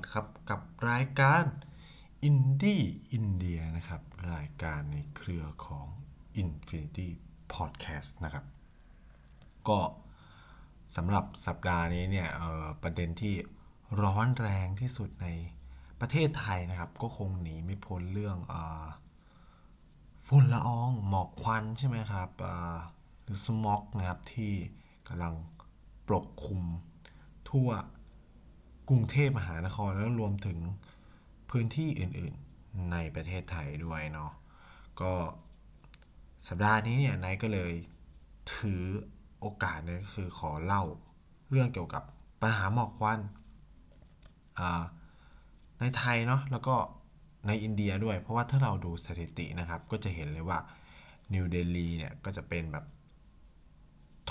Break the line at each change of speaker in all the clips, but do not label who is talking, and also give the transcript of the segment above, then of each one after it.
นะครับกับรายการอินดี้อินเดียนะครับ รายการในเครือของ Infinity Podcast นะครับ ก็สำหรับสัปดาห์นี้เนี่ยออประเด็นที่ร้อนแรงที่สุดในประเทศไทยนะครับ ก็คงหนีไม่พ้นเรื่องออฝุ่นละอองหมอกควันใช่ไหมครับหรือสมอกนะครับที่กำลังปกคลุมทั่ว กรุงเทพมหานครแล้วรวมถึงพื้นที่อื่นๆในประเทศไทยด้วยเนาะก็สัปดาห์นี้เนี่ยนายก็เลยถือโอกาสเนี่ยก็คือขอเล่าเรื่องเกี่ยวกับปัญหาหมอกควันในไทยเนาะแล้วก็ในอินเดียด้วย เพราะว่าถ้าเราดูสถิตินะครับ ก็จะเห็นเลยว่านิวเดลีเนี่ยก็จะเป็นแบบ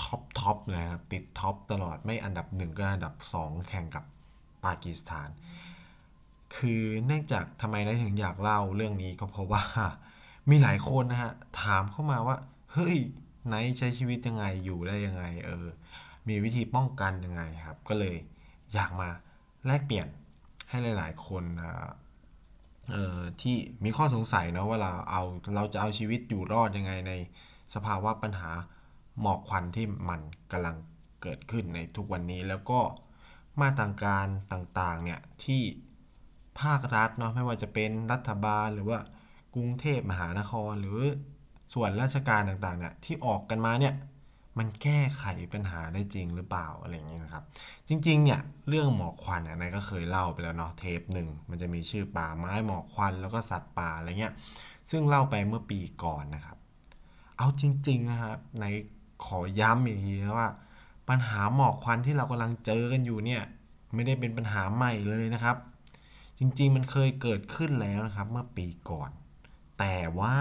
top top เลยครับ ติด top ตลอดไม่อันดับหนึ่งก็อันดับสองแข่งกับ ปากีสถาน คือเนื่องจากทำไมไนท์ถึงอยากเล่าเรื่องนี้ก็เพราะว่า มีหลายคนนะฮะ ถามเข้ามาว่า เฮ้ยไนท์ใช้ชีวิตยังไงอยู่ได้ยังไงเออ มีวิธีป้องกันยังไงครับ ก็เลยอยากมาแลกเปลี่ยนให้หลาย ๆ คนอ่าเอ่อที่มีข้อสงสัยเนาะว่าเราเอาเราจะเอาชีวิตอยู่รอดยังไงในสภาวะปัญหาหมอกควันที่มันกำลังเกิดขึ้นในทุกวันนี้แล้วก็ มาตรการต่างๆเนี่ยที่ภาครัฐเนาะไม่ว่าจะเป็นรัฐบาลหรือว่ากรุงเทพมหานครหรือส่วนราชการต่างๆเนี่ยที่ออกกันมาเนี่ยมันแก้ไขปัญหาได้จริงหรือเปล่าอะไรอย่างเงี้ยนะครับ จริงๆเนี่ยเรื่องหมอกควันเนี่ยนายก็เคยเล่าไปแล้วเนาะเทปหนึ่งมันจะมีชื่อป่าไม้หมอกควันแล้วก็สัตว์ป่าอะไรเงี้ยซึ่งเล่าไปเมื่อปีก่อนนะครับ เอาจริงๆนะครับในขอย้ำอีกทีนะว่า ปัญหาหมอกควันที่เรากำลังเจอกันอยู่เนี่ยไม่ได้เป็นปัญหาใหม่เลยนะครับ จริงๆมันเคยเกิดขึ้นแล้วนะครับ เมื่อปีก่อน แต่ว่า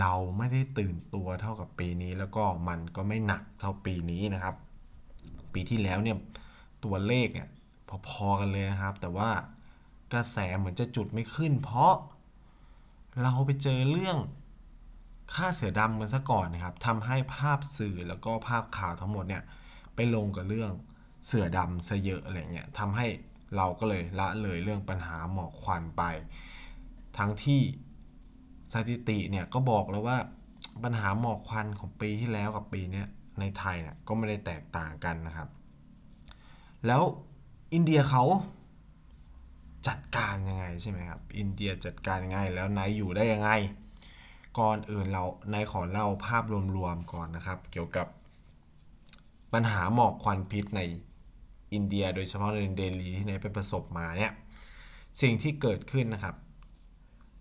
เราไม่ได้ตื่นตัวเท่ากับปีนี้ แล้วก็มันก็ไม่หนักเท่าปีนี้นะครับ ปีที่แล้วเนี่ยตัวเลขเนี่ยพอๆกันเลยนะครับ แต่ว่ากระแสเหมือนจะจุดไม่ขึ้น เพราะเราไปเจอเรื่องฆ่าเสือดำกันซะก่อนนะครับทำให้ภาพสื่อแล้วก็ภาพข่าวทั้งหมดเนี่ย ไปลงกับเรื่องเสือดำซะเยอะอะไรเงี้ยทำให้เราก็เลยละเลยเรื่องปัญหาหมอกควันไป ทั้งที่สถิติเนี่ยก็บอกแล้วว่าปัญหาหมอกควันของปีที่แล้วกับปีนี้ในไทยเนี่ยก็ไม่ได้แตกต่างกันนะครับ แล้วอินเดียเขาจัดการยังไงใช่ไหมครับ อินเดียจัดการยังไง แล้วนท์อยู่ได้ยังไง ก่อนอื่นเรานท์ขอเล่าภาพรวมๆก่อนนะครับ เกี่ยวกับ ปัญหาหมอกควันพิษในอินเดีย โดยเฉพาะในเดลีที่นท์ไปประสบมาเนี่ยสิ่งที่เกิดขึ้นนะครับ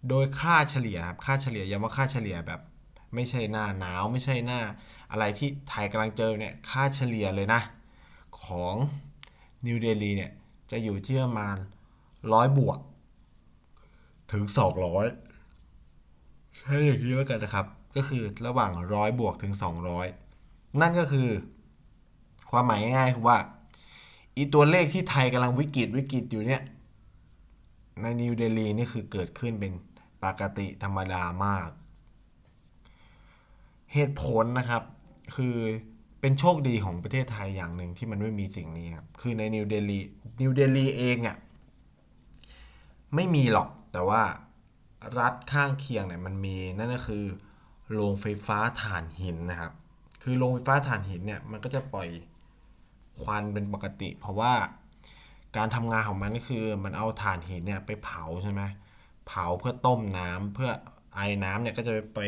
โดยค่าเฉลี่ยครับค่าเฉลี่ยย้ำว่าค่าเฉลี่ยแบบ ไม่ใช่หน้าหนาวไม่ใช่หน้าอะไรที่ไทยกำลังเจอเนี่ยค่าเฉลี่ยเลยนะ ของนิวเดลีเนี่ยจะอยู่ที่ประมาณร้อยบวก ถึง 200 ใช่อย่างนี้แล้วกันนะครับ ก็คือระหว่างร้อยบวกถึง 200 นั่นก็คือ ความหมายง่ายๆคือว่าอีตัวเลขที่ไทยกำลังวิกฤตวิกฤตอยู่เนี่ยในนิวเดลีนี่คือเกิดขึ้นเป็นปกติธรรมดามาก เหตุผลนะครับ คือเป็นโชคดีของประเทศไทยอย่างหนึ่งที่มันไม่มีสิ่งนี้ครับ คือในนิวเดลีนิวเดลีเองอะ่ะไม่มีหรอกแต่ว่ารัฐข้างเคียงเนี่ยมันมีนั่นก็คือโรงไฟฟ้าถ่านหินนะครับ คือโรงไฟฟ้าถ่านหินเนี่ยมันก็จะปล่อย ควันเป็นปกติ เพราะว่าการทำงานของมันก็คือมันเอาถ่านหินเนี่ยไปเผาใช่ไหมเผาเพื่อต้มน้ำเพื่อไอ้น้ำเนี่ยก็จะไป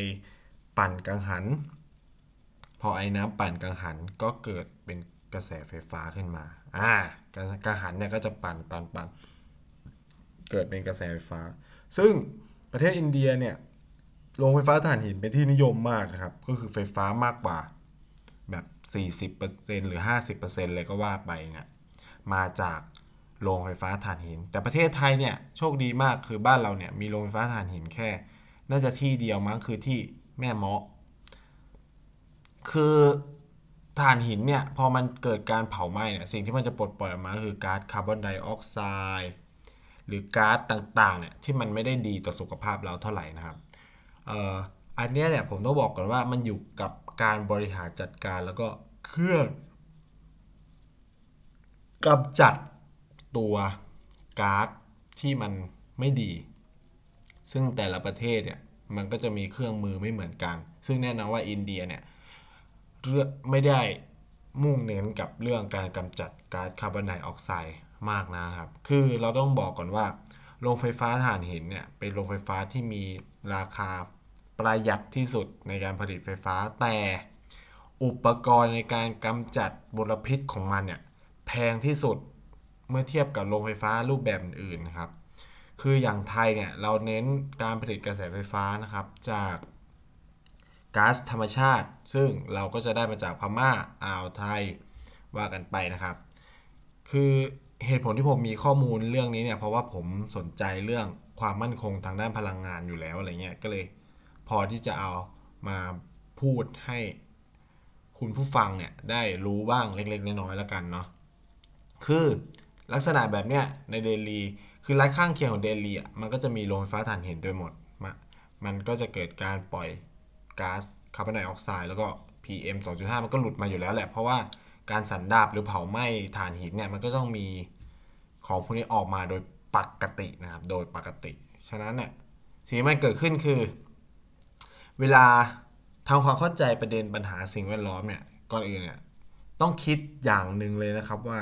ปั่นกังหัน พอไอ้น้ำปั่นกังหันก็เกิดเป็นกระแสไฟฟ้าขึ้นมาอ่ากังหันเนี่ยก็จะปั่นปั่นปั่นเกิดเป็นกระแสไฟฟ้า ซึ่งประเทศอินเดียเนี่ยโรงไฟฟ้าถ่านหินเป็นที่นิยมมากนะครับ ก็คือไฟฟ้ามากกว่า 40%หรือ 50%เลยก็ว่าไปเนี่ยมาจากโรงไฟฟ้าถ่านหิน แต่ประเทศไทยเนี่ยโชคดีมากคือบ้านเราเนี่ยมีโรงไฟฟ้าถ่านหินแค่ น่าจะที่เดียวมั้งคือที่แม่เมาะ คือถ่านหินเนี่ยพอมันเกิดการเผาไหม้เนี่ยสิ่งที่มันจะปลดปล่อยออกมาคือก๊าซคาร์บอนไดออกไซด์หรือก๊าซต่างๆเนี่ยที่มันไม่ได้ดีต่อสุขภาพเราเท่าไหร่นะครับอออันเนี้ยเนี่ยผมต้องบอกก่อนว่ามันอยู่กับ การบริหารจัดการแล้วก็เครื่องกำจัดตัวก๊าซที่มันไม่ดี ซึ่งแต่ละประเทศเนี่ยมันก็จะมีเครื่องมือไม่เหมือนกัน ซึ่งแน่นอนว่าอินเดียเนี่ยเรื่องไม่ได้มุ่งเน้นกับเรื่องการกำจัดก๊าซคาร์บอนไดออกไซด์มากนะครับ คือเราต้องบอกก่อนว่า โรงไฟฟ้าถ่านหินเนี่ยเป็นโรงไฟฟ้าที่มีราคา ประหยัดที่สุดในการผลิตไฟฟ้า แต่อุปกรณ์ในการกำจัดมลพิษของมันเนี่ยแพงที่สุดเมื่อเทียบกับโรงไฟฟ้ารูปแบบอื่นครับ คืออย่างไทยเนี่ยเราเน้นการผลิตกระแสไฟฟ้านะครับจากก๊าซธรรมชาติ ซึ่งเราก็จะได้มาจากพม่าอ่าวไทยว่ากันไปนะครับ คือเหตุผลที่ผมมีข้อมูลเรื่องนี้เนี่ยเพราะว่าผมสนใจเรื่องความมั่นคงทางด้านพลังงานอยู่แล้วอะไรเงี้ยก็เลย พอที่จะเอามาพูดให้คุณผู้ฟังเนี่ยได้รู้บ้างเล็กๆน้อยๆแล้วกันเนาะคือลักษณะแบบเนี้ยในเดลีคือรัฐข้างเคียงของเดลีอะมันก็จะมีโรงไฟฟ้าถ่านหินโดยหมดมามันก็จะเกิดการปล่อยก๊าซคาร์บอนไดออกไซด์แล้วก็ PM 2.5 มันก็หลุดมาอยู่แล้วแหละ เพราะว่าการสันดาบหรือเผาไหม้ถ่านหินเนี่ยมันก็ต้องมีของพวกนี้ออกมาโดยปกตินะครับ โดยปกติ ฉะนั้นเนี่ยสิ่งที่มันเกิดขึ้นคือ เวลาทำความเข้าใจประเด็นปัญหาสิ่งแวดล้อมเนี่ยก่อนอื่นเนี่ยต้องคิดอย่างหนึ่งเลยนะครับว่า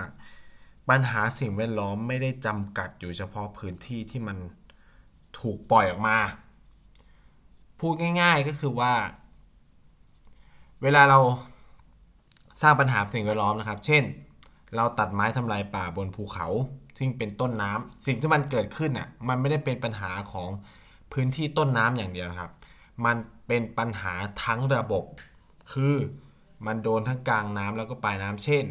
ปัญหาสิ่งแวดล้อมไม่ได้จำกัดอยู่เฉพาะพื้นที่ที่มันถูกปล่อยออกมา พูดง่ายๆก็คือว่า เวลาเราสร้างปัญหาสิ่งแวดล้อมนะครับ เช่น เราตัดไม้ทำลายป่าบนภูเขาซึ่งเป็นต้นน้ำสิ่งที่มันเกิดขึ้นอะมันไม่ได้เป็นปัญหาของพื้นที่ต้นน้ำอย่างเดียวครับ มันเป็นปัญหาทั้งระบบ คือมันโดนทั้งกลางน้ำแล้วก็ปลายน้ำเช่น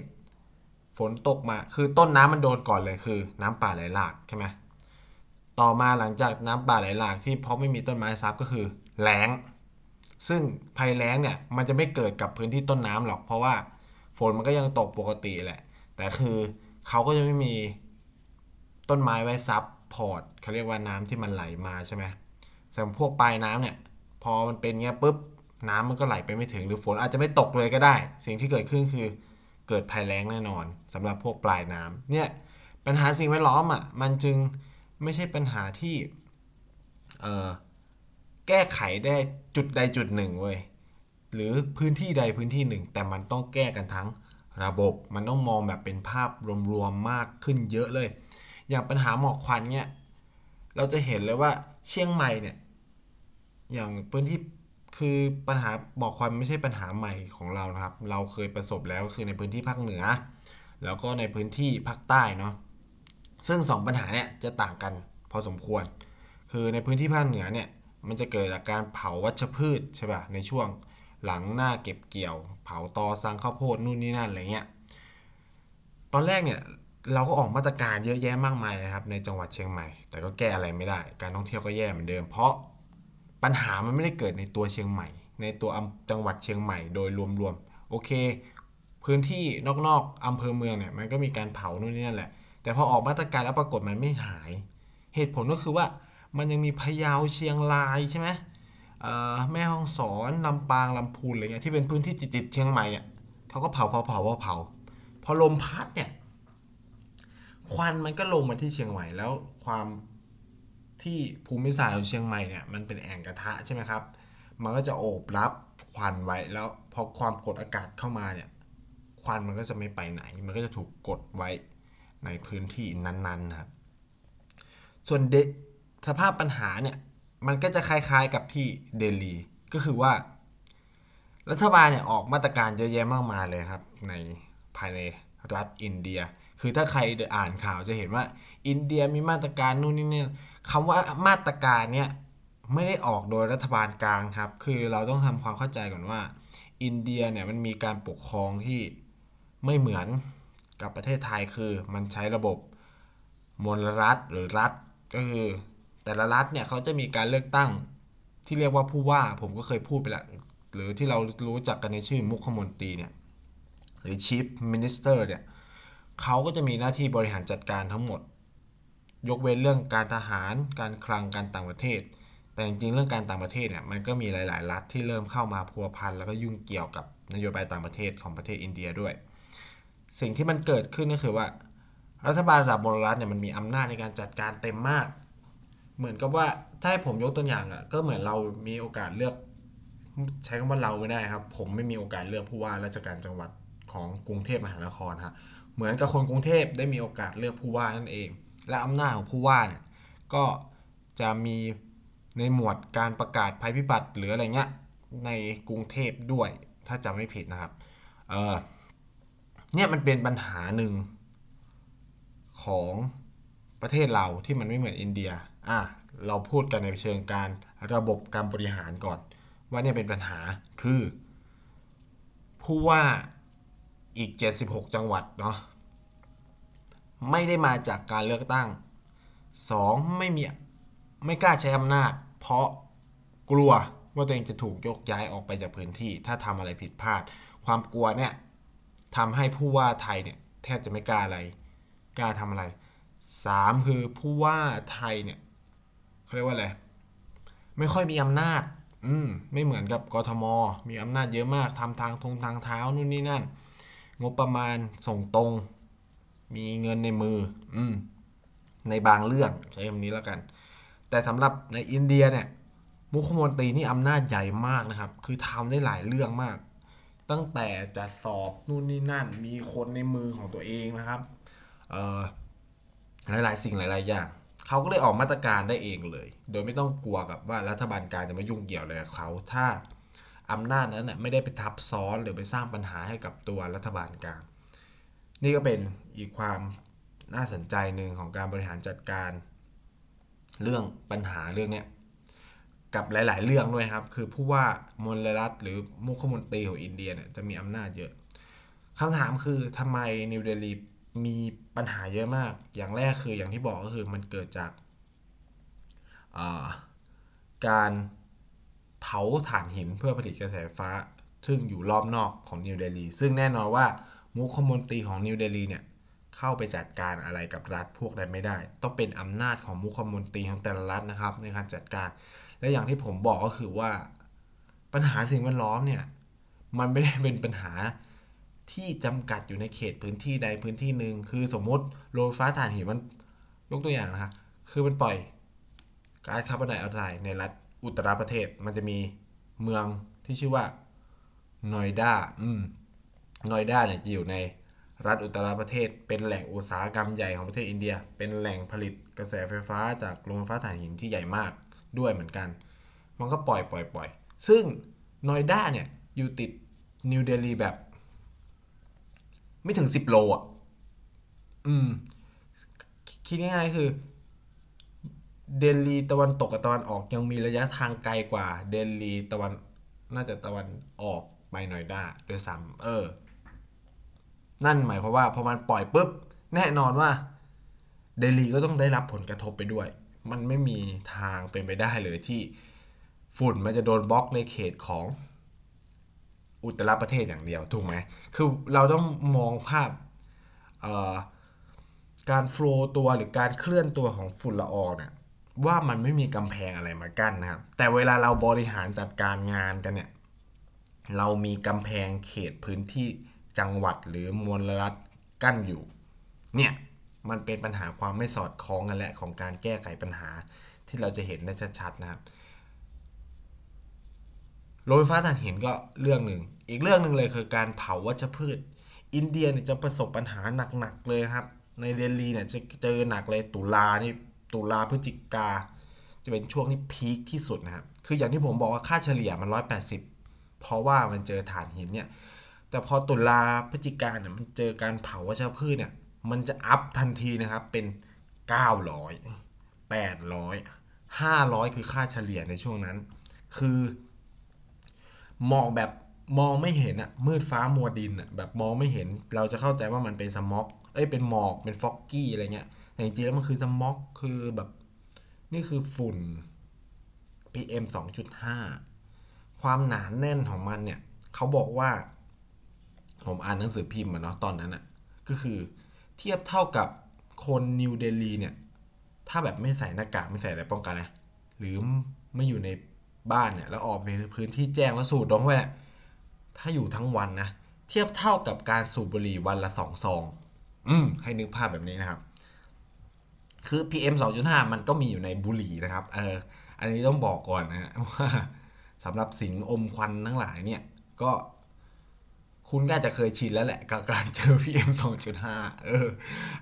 ฝนตกมาคือต้นน้ำมันโดนก่อนเลยคือ น้ำป่าไหลหลากใช่ไหมต่อมาหลังจากน้ำป่าไหลหลากที่เพราะไม่มีต้นไม้ซับก็คือแล้ง ซึ่งภัยแล้งเนี่ยมันจะไม่เกิดกับพื้นที่ต้นน้ำหรอก เพราะว่าฝนมันก็ยังตกปกติแหละ แต่คือเขาก็จะไม่มีต้นไม้ไว้ซับพอร์ตเขาเรียกว่าน้ำที่มันไหลมาใช่ไหมส่วนพวกปลายน้ำเนี่ย พอมันเป็นเงี้ยปุ๊บน้ำมันก็ไหลไปไม่ถึง หรือฝนอาจจะไม่ตกเลยก็ได้ สิ่งที่เกิดขึ้นคือเกิดภัยแล้งแน่นอนสำหรับพวกปลายน้ำเนี่ยปัญหาสิ่งแวดล้อมอะมันจึงไม่ใช่ปัญหาที่เออแก้ไขได้จุดใดจุดหนึ่งเว้ยหรือพื้นที่ใดพื้นที่หนึ่ง แต่มันต้องแก้กันทั้งระบบมันต้องมองแบบเป็นภาพรวมๆมากขึ้นเยอะเลย อย่างปัญหาหมอกควันเนี่ยเราจะเห็นเลยว่าเชียงใหม่เนี่ย อย่างพื้นที่คือปัญหาหมอกควันไม่ใช่ปัญหาใหม่ของเรานะครับ เราเคยประสบแล้วคือในพื้นที่ภาคเหนือ แล้วก็ในพื้นที่ภาคใต้เนาะซึ่งสองปัญหาเนี่ยจะต่างกันพอสมควร คือในพื้นที่ภาคเหนือเนี่ยมันจะเกิดจากการเผาวัชพืชใช่ป่ะในช่วงหลังหน้าเก็บเกี่ยว เผาตอสังข้าวโพดนู่นนี่นั่นอะไรเงี้ยตอนแรกเนี่ยเราก็ออกมาตรการเยอะแยะมากมายนะครับในจังหวัดเชียงใหม่ แต่ก็แก้อะไรไม่ได้ การท่องเที่ยวก็แย่เหมือนเดิมเพราะ ปัญหามันไม่ได้เกิดในตัวเชียงใหม่ ในตัวจังหวัดเชียงใหม่โดยรวมๆ โอเค พื้นที่นอกๆอำเภอเมืองเนี่ยมันก็มีการเผานู่นนี่นั่นแหละ แต่พอออกมาตรการแล้วปรากฏมันไม่หาย เหตุผลก็คือว่ามันยังมีพะเยาเชียงรายใช่ไหมแม่ฮ่องสอนลำปางลำพูนอะไรเงี้ยที่เป็นพื้นที่ติดๆเชียงใหม่เนี่ยเขาก็เผาเผาเผาเผาเผาพอลมพัดเนี่ยควันมันก็ลงมาที่เชียงใหม่แล้วความ ที่ภูมิศาสตร์ของเชียงใหม่เนี่ยมันเป็นแอ่งกระทะใช่ไหมครับ มันก็จะโอบรับควันไว้แล้วพอความกดอากาศเข้ามาเนี่ยควันมันก็จะไม่ไปไหน มันก็จะถูกกดไว้ในพื้นที่นั้นๆนะครับ ส่วนเดสภาพปัญหาเนี่ยมันก็จะคล้ายๆกับที่เดลีก็คือว่า รัฐบาลเนี่ยออกมาตรการเยอะแยะมากมายเลยครับ ในภายในรัฐอินเดีย คือถ้าใครอ่านข่าวจะเห็นว่า อินเดียมีมาตรการนู่นนี่นี่ คำว่ามาตรการเนี่ยไม่ได้ออกโดยรัฐบาลกลางครับ คือเราต้องทำความเข้าใจก่อนว่า อินเดียเนี่ยมันมีการปกครองที่ไม่เหมือนกับประเทศไทยคือมันใช้ระบบมลรัฐหรือรัฐก็คือ แต่ละรัฐเนี่ยเขาจะมีการเลือกตั้งที่เรียกว่าผู้ว่าผมก็เคยพูดไปแล้วหรือที่เรารู้จักกันในชื่อมุขมนตรีเนี่ยหรือ Chief Minister เนี่ยเขาก็จะมีหน้าที่บริหารจัดการทั้งหมด ยกเว้นเรื่องการทหาร การคลัง การต่างประเทศ แต่จริงๆ เรื่องการต่างประเทศเนี่ย มันก็มีหลาย ๆ รัฐที่เริ่มเข้ามาพัวพันแล้วก็ยุ่งเกี่ยวกับนโยบายต่างประเทศของประเทศอินเดียด้วย สิ่งที่มันเกิดขึ้นก็คือว่า รัฐบาลระดับมลรัฐเนี่ยมันมีอำนาจในการจัดการเต็มมาก เหมือนกับว่าถ้าให้ผมยกตัวอย่างอะ ก็เหมือนเรามีโอกาสเลือก ใช้คำว่าเราไม่ได้ครับ ผมไม่มีโอกาสเลือกผู้ว่าราชการจังหวัดของกรุงเทพมหานครฮะ เหมือนกับคนกรุงเทพได้มีโอกาสเลือกผู้ว่านั่นเอง และอำนาจของผู้ว่าเนี่ยก็จะมีในหมวดการประกาศภัยพิบัติหรืออะไรเงี้ยในกรุงเทพด้วย ถ้าจำไม่ผิดนะครับเออเนี่ยมันเป็นปัญหาหนึ่งของประเทศเราที่มันไม่เหมือนอินเดีย อะ เราพูดกันในเชิงการระบบการบริหารก่อน ว่าเนี่ยเป็นปัญหาคือ ผู้ว่าอีก 76 จังหวัดเนาะ ไม่ได้มาจากการเลือกตั้ง 2. ไม่มีไม่กล้าใช้อำนาจ เพราะกลัวว่าตัวเองจะถูกยกย้ายออกไปจากพื้นที่ ถ้าทำอะไรผิดพลาด ความกลัวเนี่ยทำให้ผู้ว่าไทยเนี่ยแทบจะไม่กล้าอะไร กล้าทำอะไร 3. คือผู้ว่าไทยเนี่ยเขาเรียกว่าอะไรไม่ค่อยมีอำนาจ อืม ไม่เหมือนกับกทม มีอำนาจเยอะมาก ทำทางทงทางเท้านู่นนี่นั่น งบประมาณส่งตรง มีเงินในมือ อืม ในบางเรื่องใช้คำนี้แล้วกัน แต่สำหรับในอินเดียเนี่ย มุขมนตรีนี่อำนาจใหญ่มากนะครับ คือทำได้หลายเรื่องมาก ตั้งแต่จะสอบนู่นนี่นั่น มีคนในมือของตัวเองนะครับ เอ่อหลายๆ สิ่งหลาย ๆ อย่างเขาก็เลยออกมาตรการได้เองเลย โดยไม่ต้องกลัวกับว่ารัฐบาลกลางจะมายุ่งเกี่ยวอะไรกับเขาถ้าอำนาจนั้นน่ะไม่ได้ไปทับซ้อนหรือไปสร้างปัญหาให้กับตัวรัฐบาลกลาง นี่ก็เป็นอีกความน่าสนใจหนึ่งของการบริหารจัดการ เรื่องปัญหาเรื่องเนี้ยกับหลาย ๆ เรื่องด้วยครับ คือผู้ว่ามลรัฐหรือมุขมนตรีของอินเดียเนี่ยจะมีอำนาจเยอะคำถามคือทำไมนิวเดลีมีปัญหาเยอะมาก อย่างแรกคืออย่างที่บอกก็คือมันเกิดจากการเผาถ่านหินเพื่อผลิตกระแสไฟฟ้า ซึ่งอยู่รอบนอกของนิวเดลีซึ่งแน่นอนว่า มุขมนตรีของนิวเดลีเนี่ยเข้าไปจัดการอะไรกับรัฐพวกนั้นไม่ได้ ต้องเป็นอำนาจของมุขมนตรีของแต่ละรัฐนะครับ ในการจัดการ และอย่างที่ผมบอกก็คือว่า ปัญหาสิ่งแวดล้อมเนี่ยมันไม่ได้เป็นปัญหาที่จำกัดอยู่ในเขตพื้นที่ใดพื้นที่หนึ่งคือสมมติโรงไฟฟ้าถ่านหินมันยกตัวอย่างนะครับคือมันปล่อยก๊าซคาร์บอนไดออกไซด์ในรัฐอุตรประเทศมันจะมีเมืองที่ชื่อว่านอยดาอืม นอยด้าเนี่ยจะอยู่ในรัฐอุตรประเทศ เป็นแหล่งอุตสาหกรรมใหญ่ของประเทศอินเดีย เป็นแหล่งผลิตกระแสไฟฟ้าจากโรงไฟฟ้าถ่านหินที่ใหญ่มากด้วยเหมือนกัน มันก็ปล่อยปล่อยปล่อยซึ่งนอยด้าเนี่ยอยู่ติดนิวเดลีแบบ ไม่ถึงสิบโลอะ อืม คิดง่ายๆคือ เดลีตะวันตกกับตะวันออกยังมีระยะทางไกลกว่า เดลีตะวันน่าจะตะวันออกไปหน่อยได้ด้วยซ้ำเออ นั่นหมายความว่าพอมันปล่อยปุ๊บ แน่นอนว่าเดลีก็ต้องได้รับผลกระทบไปด้วย มันไม่มีทางเป็นไปได้เลยที่ฝุ่นมันจะโดนบล็อกในเขตของอุตรประเทศอย่างเดียว ถูกไหม คือเราต้องมองภาพการโฟล์ตัวหรือการเคลื่อนตัวของฝุ่นละอองเนี่ยว่ามันไม่มีกำแพงอะไรมากั้นนะครับ แต่เวลาเราบริหารจัดการงานกันเนี่ย เรามีกำแพงเขตพื้นที่ จังหวัดหรือมวลรัฐกั้นอยู่ เนี่ยมันเป็นปัญหาความไม่สอดคล้องกันแหละของการแก้ไขปัญหาที่เราจะเห็นได้ชัดๆนะครับโรงไฟฟ้าถ่านหินก็เรื่องหนึ่ง อีกเรื่องหนึ่งเลยคือการเผาวัชพืช อินเดียเนี่ยจะประสบปัญหาหนักๆเลยครับ ในเดลีเนี่ยจะเจอหนักเลยตุลานี่ตุลาพฤศจิกา จะเป็นช่วงที่พีคที่สุดนะครับ คืออย่างที่ผมบอกว่าค่าเฉลี่ยมัน 180 เพราะว่ามันเจอถ่านหินเนี่ย แต่พอตุลาพฤศจิกาเนี่ยมันเจอการเผาวัชพืชเนี่ย มันจะอัพทันทีนะครับเป็น 900 800 500 คือค่าเฉลี่ยในช่วงนั้น คือมองแบบมองไม่เห็นอะมืดฟ้ามัวดินอะแบบมองไม่เห็นเราจะเข้าใจว่ามันเป็นสม็อกเอ้ยเป็นหมอกเป็นฟอกกี้อะไรเงี้ยแต่จริงๆแล้วมันคือสม็อกคือแบบ นี่คือฝุ่น PM 2.5 ความหนานแน่นของมันเนี่ย เขาบอกว่า ผมอ่านหนังสือพิมพ์มาเนาะตอนนั้นอะก็คือเทียบเท่ากับคนนิวเดลีเนี่ย ถ้าแบบไม่ใส่หน้ากากไม่ใส่อะไรป้องกันนะหรือไม่อยู่ในบ้านเนี่ยแล้วออกไปพื้นที่แจ้งแล้วสูดดมเข้าไปเนี่ยถ้าอยู่ทั้งวันนะเทียบเท่ากับการสูบบุหรี่วันละสองซอง อืม ให้นึกภาพแบบนี้นะครับ คือ PM 2.5 มันก็มีอยู่ในบุหรี่นะครับ เออ อันนี้ต้องบอกก่อนนะฮะว่าสำหรับสิ่งอมควันทั้งหลายเนี่ย ก็ คุณก็จะเคยชินแล้วแหละกับการเจอ PM 2.5 เออ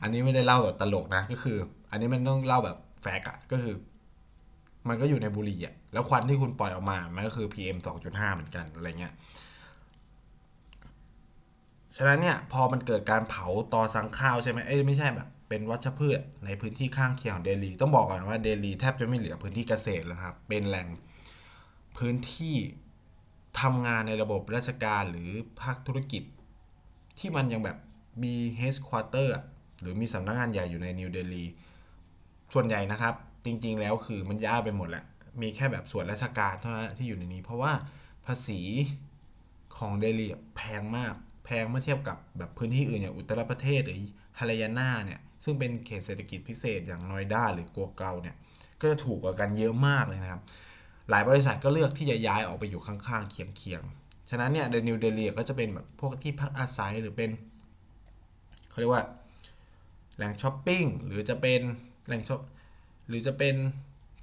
อันนี้ไม่ได้เล่าแบบตลกนะก็คือ อันนี้มันต้องเล่าแบบแฟกอะก็คือ มันก็อยู่ในบุหรี่อะแล้วควันที่คุณปล่อยออกมามันก็คือ PM 2.5 เหมือนกันอะไรเงี้ยฉะนั้นเนี่ยพอมันเกิดการเผาต่อสังข้าวใช่ไหมเอ้ยไม่ใช่แบบเป็นวัชพืชในพื้นที่ข้างเคียงของเดลีต้องบอกก่อนว่าเดลีแทบจะไม่เหลือพื้นที่เกษตรแล้วครับเป็นแหล่งพื้นที่ ทำงานในระบบราชการหรือภาคธุรกิจ ที่มันยังแบบมี headquarter หรือมีสำนักงานใหญ่อยู่ในนิวเดลีส่วนใหญ่นะครับ จริงๆแล้วคือมันย้ายไปหมดแหละ มีแค่แบบส่วนราชการเท่านั้นที่อยู่ในนี้ เพราะว่าภาษีของเดลีแพงมาก แพงเมื่อเทียบกับแบบพื้นที่อื่นอย่างอุตรประเทศหรือฮาริยาน่าเนี่ยซึ่งเป็นเขตเศรษฐกิจพิเศษอย่างนอยด้าหรือกูร์กาวเนี่ยก็จะถูกกว่ากันเยอะมากเลยนะครับ หลายบริษัทก็เลือกที่จะย้ายออกไปอยู่ข้างๆ เคียงๆ ฉะนั้นเนี่ยเดนิวเดลีก็จะเป็นแบบพวกที่พักอาศัยหรือเป็นเขาเรียกว่าแหล่งช้อปปิ้งหรือจะเป็นแหล่งช้อปหรือจะเป็น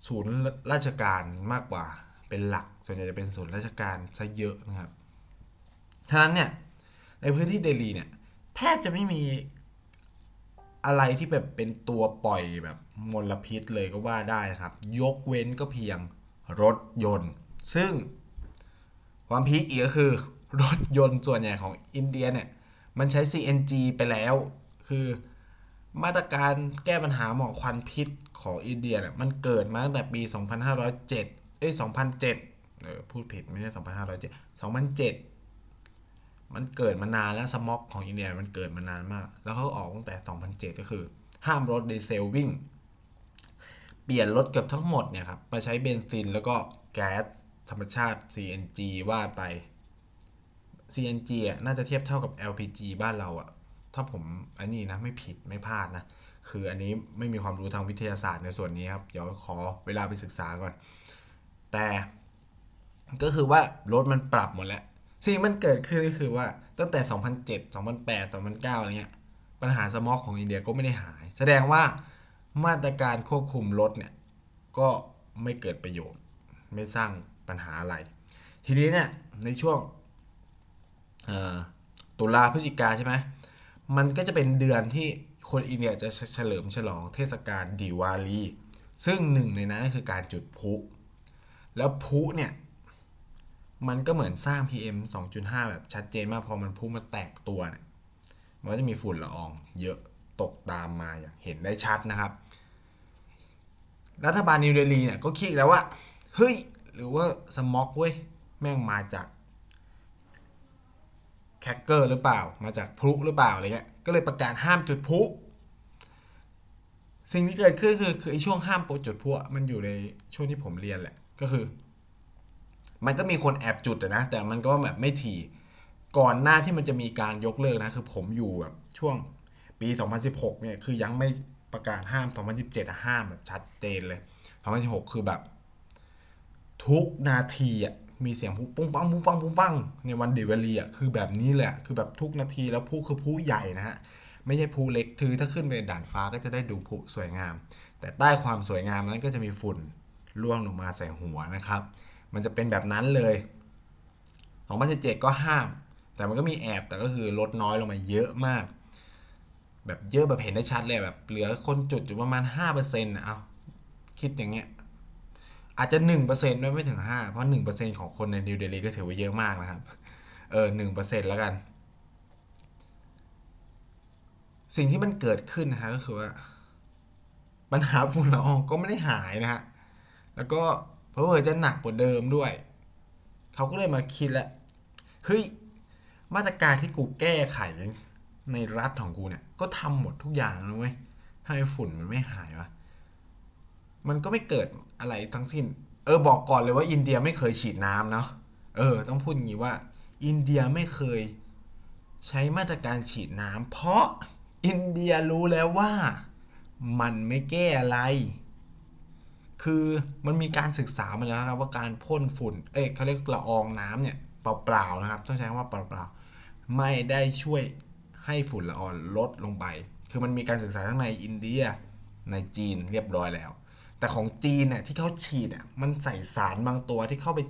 ศูนย์ราชการมากกว่าเป็นหลัก ส่วนใหญ่จะเป็นศูนย์ราชการซะเยอะนะครับ ฉะนั้นเนี่ยในพื้นที่เดลีเนี่ยแทบจะไม่มีอะไรที่แบบเป็นตัวปล่อยแบบมลพิษเลยก็ว่าได้นะครับ ยกเว้นก็เพียง รถยนต์ ซึ่งความพีคอีกก็คือ รถยนต์ส่วนใหญ่ของอินเดียเนี่ย มันใช้ CNG ไปแล้ว คือมาตรการแก้ปัญหาหมอกควันพิษของอินเดียเนี่ย มันเกิดมาตั้งแต่ปี 2507 เอ้ย 2007 เออ พูดผิดไม่ใช่ 2507 2007มันเกิดมานานแล้วสม็อกของอินเดียมันเกิดมานานมาก แล้วเขาออกตั้งแต่ 2007 ก็คือ ห้ามรถดีเซลวิ่ง ปลี่ยนรถเกือบทั้งหมดเนี่ยครับมาใช้เบนซินแล้วก็แก๊สธรรมชาติ CNG ว่าไป CNG อะน่าจะเทียบเท่ากับ LPG บ้านเราอะ ถ้าผมอันนี้นะไม่ผิดไม่พลาดนะ คืออันนี้ไม่มีความรู้ทางวิทยาศาสตร์ในส่วนนี้ครับ เดี๋ยวขอเวลาไปศึกษาก่อน แต่ก็คือว่ารถมันปรับหมดแล้วสิ่งมันเกิดขึ้นก็คือว่าตั้งแต่ 2007 2008 2009อะไรเงี้ยปัญหาสมอกของอินเดียก็ไม่ได้หาย แสดงว่า มาตรการควบคุมรถเนี่ยก็ไม่เกิดประโยชน์ ไม่สร้างปัญหาอะไร ทีนี้เนี่ยในช่วงตุลาพฤศจิกาใช่ไหมมันก็จะเป็นเดือนที่คนอินเดียจะเฉลิมฉลองเทศกาลดิวาลี ซึ่งหนึ่งในนั้นก็คือการจุดพลุแล้วพลุเนี่ยมันก็เหมือนสร้าง PM 2.5 แบบชัดเจนมากพอมันพลุมันแตกตัวเนี่ย มันก็จะมีฝุ่นละอองเยอะ ตกตามมาอย่างเห็นได้ชัดนะครับ รัฐบาลนิวเดลีเนี่ยก็คิดแล้วว่าเฮ้ยหรือว่าสม็อกเว้ยแม่งมาจากแคคเกอร์หรือเปล่า มาจากพลุหรือเปล่าอะไรเงี้ยก็เลยประกาศห้ามจุดพลุสิ่งที่เกิดขึ้นคือคือไอ้ช่วงห้ามโปรจุดพลุมันอยู่ในช่วงที่ผมเรียนแหละก็คือ มันก็มีคนแอบจุดนะ แต่มันก็แบบไม่ถี่ก่อนหน้าที่มันจะมีการยกเลิกนะ คือผมอยู่แบบช่วง ปี 2016 เนี่ยคือยังไม่ประกาศห้าม 2017 ห้ามแบบชัดเจนเลย 2016 คือแบบ ทุกนาทีอะมีเสียงปุ้งปังปุ้งปังปุ้งปังในวันเดวลีอะคือแบบนี้แหละคือแบบทุกนาทีแล้วพุคือพุใหญ่นะฮะไม่ใช่พุเล็กคือถ้าขึ้นไปด่านฟ้าก็จะได้ดูพุสวยงาม แต่ใต้ความสวยงามนั้นก็จะมีฝุ่นร่วงลงมาใส่หัวนะครับ มันจะเป็นแบบนั้นเลย2017ก็ห้าม แต่มันก็มีแอบแต่ก็คือลดน้อยลงมาเยอะมาก แบบเยอะแบบเห็นได้ชัดเลยแบบ เหลือคนจุดอยู่ประมาณ5%นะเอาคิดอย่างเงี้ย อาจจะ1%ด้วยไม่ถึง 5 เพราะ 1%ของคนในนิวเดลีก็ถือว่าเยอะมากนะครับ เออ1%แล้วกัน สิ่งที่มันเกิดขึ้นนะฮะก็คือว่าปัญหาฝุ่นละอองก็ไม่ได้หายนะฮะ แล้วก็เพราะว่าจะหนักกว่าเดิมด้วย เขาก็เลยมาคิดแล้วเฮ้ย มาตรการที่กูแก้ไข ในรัฐของกูเนี่ย ก็ทำหมดทุกอย่างนะเว้ยทำไมฝุ่นมันไม่หายวะ มันก็ไม่เกิดอะไรทั้งสิ้น เออบอกก่อนเลยว่าอินเดียไม่เคยฉีดน้ำเนาะ เออ ต้องพูดอย่างนี้ว่า อินเดียไม่เคยใช้มาตรการฉีดน้ำเพราะอินเดียรู้แล้วว่ามันไม่แก้อะไร คือมันมีการศึกษามาแล้วครับว่าการพ่นฝุ่น เอ้ยเขาเรียกละอองน้ำเนี่ยเปล่าๆนะครับ ต้องใช้คำว่าเปล่าๆ ไม่ได้ช่วย ให้ฝุ่นละอองลดลงไป คือมันมีการศึกษาทั้งในอินเดียในจีนเรียบร้อยแล้ว แต่ของจีนเนี่ยที่เขาฉีดอะมันใส่สารบางตัวที่เข้าไป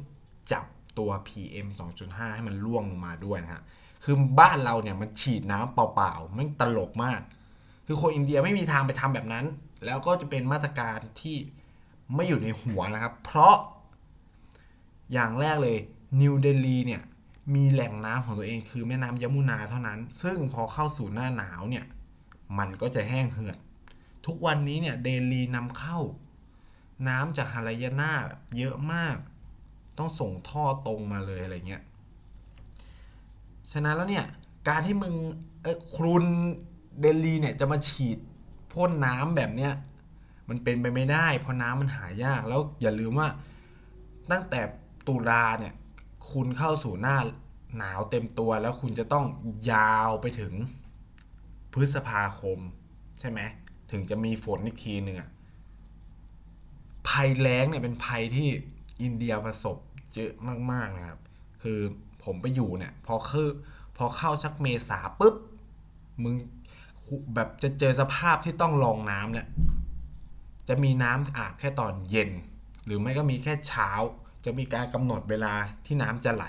จับตัว PM 2.5 ให้มันล่วงลงมาด้วยนะฮะ คือบ้านเราเนี่ยมันฉีดน้ำเปล่าๆ มันตลกมาก คือคนอินเดียไม่มีทางไปทำแบบนั้น แล้วก็จะเป็นมาตรการที่ไม่อยู่ในหัวนะครับ เพราะอย่างแรกเลยนิวเดลีเนี่ย มีแหล่งน้ำของตัวเองคือแม่น้ำยมุนาเท่านั้น ซึ่งพอเข้าสู่หน้าหนาวเนี่ย มันก็จะแห้งเหือด ทุกวันนี้เนี่ยเดลีนำเข้า น้ำจากฮารายาน่าเยอะมาก ต้องส่งท่อตรงมาเลยอะไรเงี้ย ฉะนั้นแล้วเนี่ย การที่มึงเออครุนเดลีเนี่ยจะมาฉีดพ่นน้ำแบบเนี้ยมันเป็นไปไม่ได้ เพราะน้ำมันหายากแล้วอย่าลืมว่าตั้งแต่ตุลาเนี่ยคุณเข้าสู่หน้า หนาวเต็มตัวแล้วคุณจะต้องยาวไปถึงพฤษภาคม ใช่ไหมถึงจะมีฝนอีกทีหนึ่งอะภัยแล้งเนี่ยเป็นภัยที่อินเดียประสบเยอะมากๆนะครับ คือผมไปอยู่เนี่ยพอคือพอเข้าชักเมษาปุ๊บมึงแบบจะเจอสภาพที่ต้องลองน้ำเนี่ยจะมีน้ำอาบแค่ตอนเย็น หรือไม่ก็มีแค่เช้า จะมีการกำหนดเวลาที่น้ำจะไหล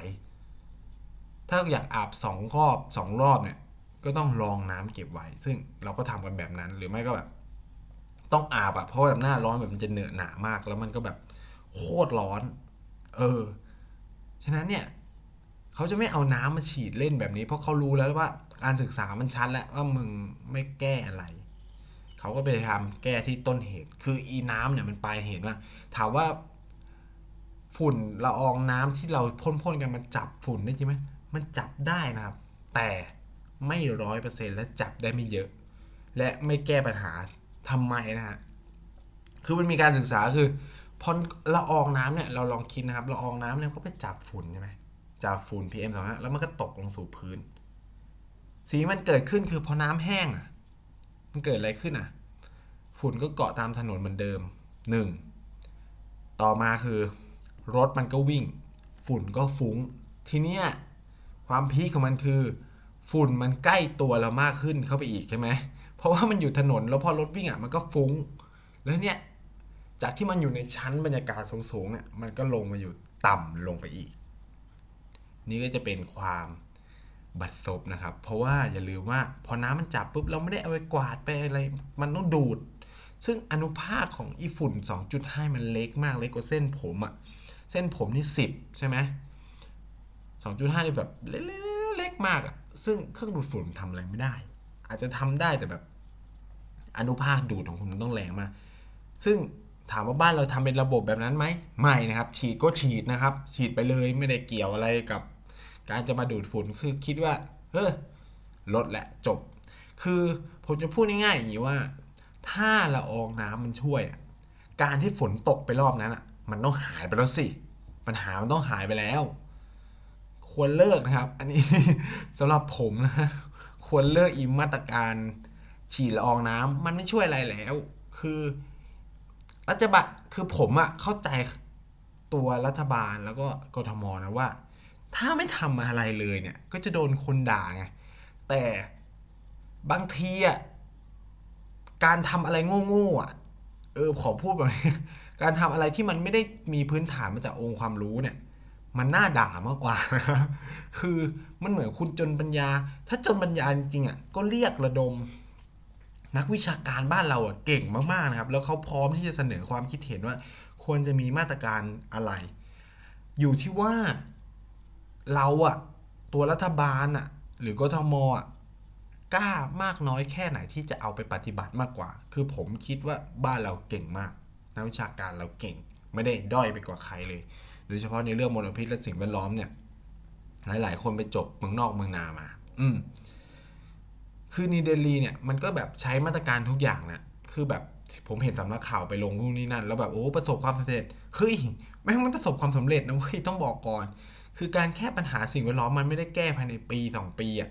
ถ้าอยากอาบสองรอบสองรอบเนี่ย ก็ต้องรองน้ำเก็บไว้ ซึ่งเราก็ทำกันแบบนั้น หรือไม่ก็แบบ ต้องอาบอะเพราะแบบหน้าร้อนแบบมันจะเหนอะหนามาก แล้วมันก็แบบโคตรร้อน เออ ฉะนั้นเนี่ยเขาจะไม่เอาน้ำมาฉีดเล่นแบบนี้ เพราะเขารู้แล้วว่า การศึกษามันชัดแล้วว่ามึงไม่แก้อะไร เขาก็ไปทำแก้ที่ต้นเหตุ คืออีน้ำเนี่ยมันปลายเหตุว่าถามว่าฝุ่นละอองน้ำที่เราพ่นๆกันมันจับฝุ่นได้จริงไหม มันจับได้นะครับ แต่ไม่ร้อยเปอร์เซ็นต์และจับได้ไม่เยอะ และไม่แก้ปัญหาทำไมนะฮะคือมันมีการศึกษาคือพอละอองน้ำเนี่ยเราลองคิดนะครับละอองน้ำเนี่ยก็ไปจับฝุ่นใช่ไหมจับฝุ่น PM 2.5แล้วมันก็ตกลงสู่พื้น สีมันเกิดขึ้นคือพอน้ำแห้งอะ มันเกิดอะไรขึ้นอะ ฝุ่นก็เกาะตามถนนเหมือนเดิมหนึ่งต่อมาคือ รถมันก็วิ่ง ฝุ่นก็ฟุ้ง ทีเนี้ย ความพีคของมันคือ ฝุ่นมันใกล้ตัวเรามากขึ้นเข้าไปอีกใช่ไหมเพราะว่ามันอยู่ถนนแล้วพอรถวิ่งอะมันก็ฟุ้ง แล้วเนี่ยจากที่มันอยู่ในชั้นบรรยากาศสูงๆเนี่ยมันก็ลงมาอยู่ต่ำลงไปอีก นี่ก็จะเป็นความบัดซบนะครับ เพราะว่าอย่าลืมว่าพอน้ำมันจับปุ๊บเราไม่ได้เอาไปกวาดไปอะไร มันต้องดูด ซึ่งอนุภาคของอีฝุ่น 2.5 มันเล็กมากเล็กกว่าเส้นผมอะเส้นผมนี่ 10 ใช่ไหม 2.5นี่แบบเล็กๆมากอะซึ่งเครื่องดูดฝุ่นทำอะไรไม่ได้ อาจจะทำได้แต่แบบอนุภาคดูดของคุณต้องแรงมาก ซึ่งถามว่าบ้านเราทำเป็นระบบแบบนั้นไหมไม่นะครับ ฉีดก็ฉีดนะครับ ฉีดไปเลยไม่ได้เกี่ยวอะไรกับ การจะมาดูดฝุ่นคือคิดว่าเออลดแหละจบ คือผมจะพูดง่ายๆอย่างนี้ว่า ถ้าละอองน้ำมันช่วยอะการที่ฝนตกไปรอบนั้นอะ มันต้องหายไปแล้วสิปัญหามันต้องหายไปแล้ว ควรเลิกนะครับ อันนี้สำหรับผมนะควรเลิกอีมาตรการฉีดละอองน้ำมันไม่ช่วยอะไรแล้ว คือรัฐบาลคือผมอะเข้าใจตัวรัฐบาลแล้วก็กทมนะว่า ถ้าไม่ทำอะไรเลยเนี่ย ก็จะโดนคนด่าไงแต่บางทีอะการทำอะไรโง่ๆอะเออขอพูดแบบนี้การทำอะไรที่มันไม่ได้มีพื้นฐานมาจากองค์ความรู้เนี่ย มันน่าด่ามากกว่า คือมันเหมือนคุณจนปัญญา ถ้าจนปัญญาจริงๆอะก็เรียกระดม นักวิชาการบ้านเราอะเก่งมากๆนะครับ แล้วเขาพร้อมที่จะเสนอความคิดเห็นว่า ควรจะมีมาตรการอะไร อยู่ที่ว่าเราอะตัวรัฐบาลอะ หรือกทมอะกล้ามากน้อยแค่ไหนที่จะเอาไปปฏิบัติมากกว่า คือผมคิดว่าบ้านเราเก่งมาก นักวิชาการเราเก่ง ไม่ได้ด้อยไปกว่าใครเลย ยเฉพาะในเรื่องมลพิษและสิ่งแวดล้อมเนี่ย หลาย ๆ คนไปจบเมืองนอกเมืองนามา อืมคือนิวเดลีเนี่ยมันก็แบบใช้มาตรการทุกอย่างนะคือแบบผมเห็นสำนักข่าวไปลงนู่นนี่นั่น แล้วแบบโอ้ประสบความสำเร็จเฮ้ยแม่งไม่ประสบความสำเร็จนะเว้ยต้องบอกก่อน คือการแก้ปัญหาสิ่งแวดล้อมมันไม่ได้แก้ภายในปีสองปีอะ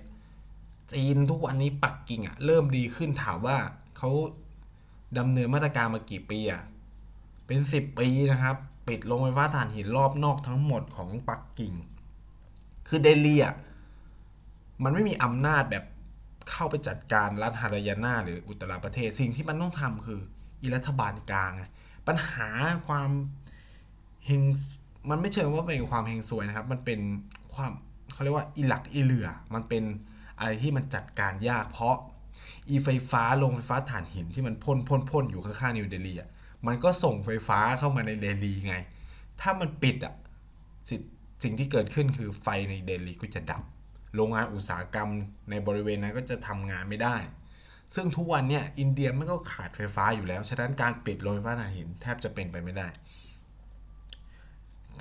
จีนทุกวันนี้ปักกิ่งอะเริ่มดีขึ้นถามว่าเขาดำเนินมาตรการมากี่ปีอะเป็นสิบปีนะครับ ปิดโรงไฟฟ้าถ่านหินรอบนอกทั้งหมดของปักกิ่ง คือเดลีอะมันไม่มีอำนาจแบบเข้าไปจัดการรัฐฮารายานาหรืออุตราประเทศ สิ่งที่มันต้องทำคืออีรัฐบาลกลางปัญหาความเฮงมันไม่เชิงว่าเป็นความเฮงซวยนะครับ มันเป็นความเขาเรียกว่าอีหลักอีเหลือ มันเป็นอะไรที่มันจัดการยากเพราะอีไฟฟ้าโรงไฟฟ้าถ่านหินที่มันพ่นพ่นพ่นอยู่ข้างๆนิวเดลีอะ มันก็ส่งไฟฟ้าเข้ามาในเดลีไง ถ้ามันปิดอะสสิ่งที่เกิดขึ้นคือไฟในเดลีก็จะดับ โรงงานอุตสาหกรรมในบริเวณนั้นก็จะทำงานไม่ได้ ซึ่งทุกวันเนี่ยอินเดียมันก็ขาดไฟฟ้าอยู่แล้ว ฉะนั้นการปิดโรงไฟฟ้าถ่านหินแทบจะเป็นไปไม่ได้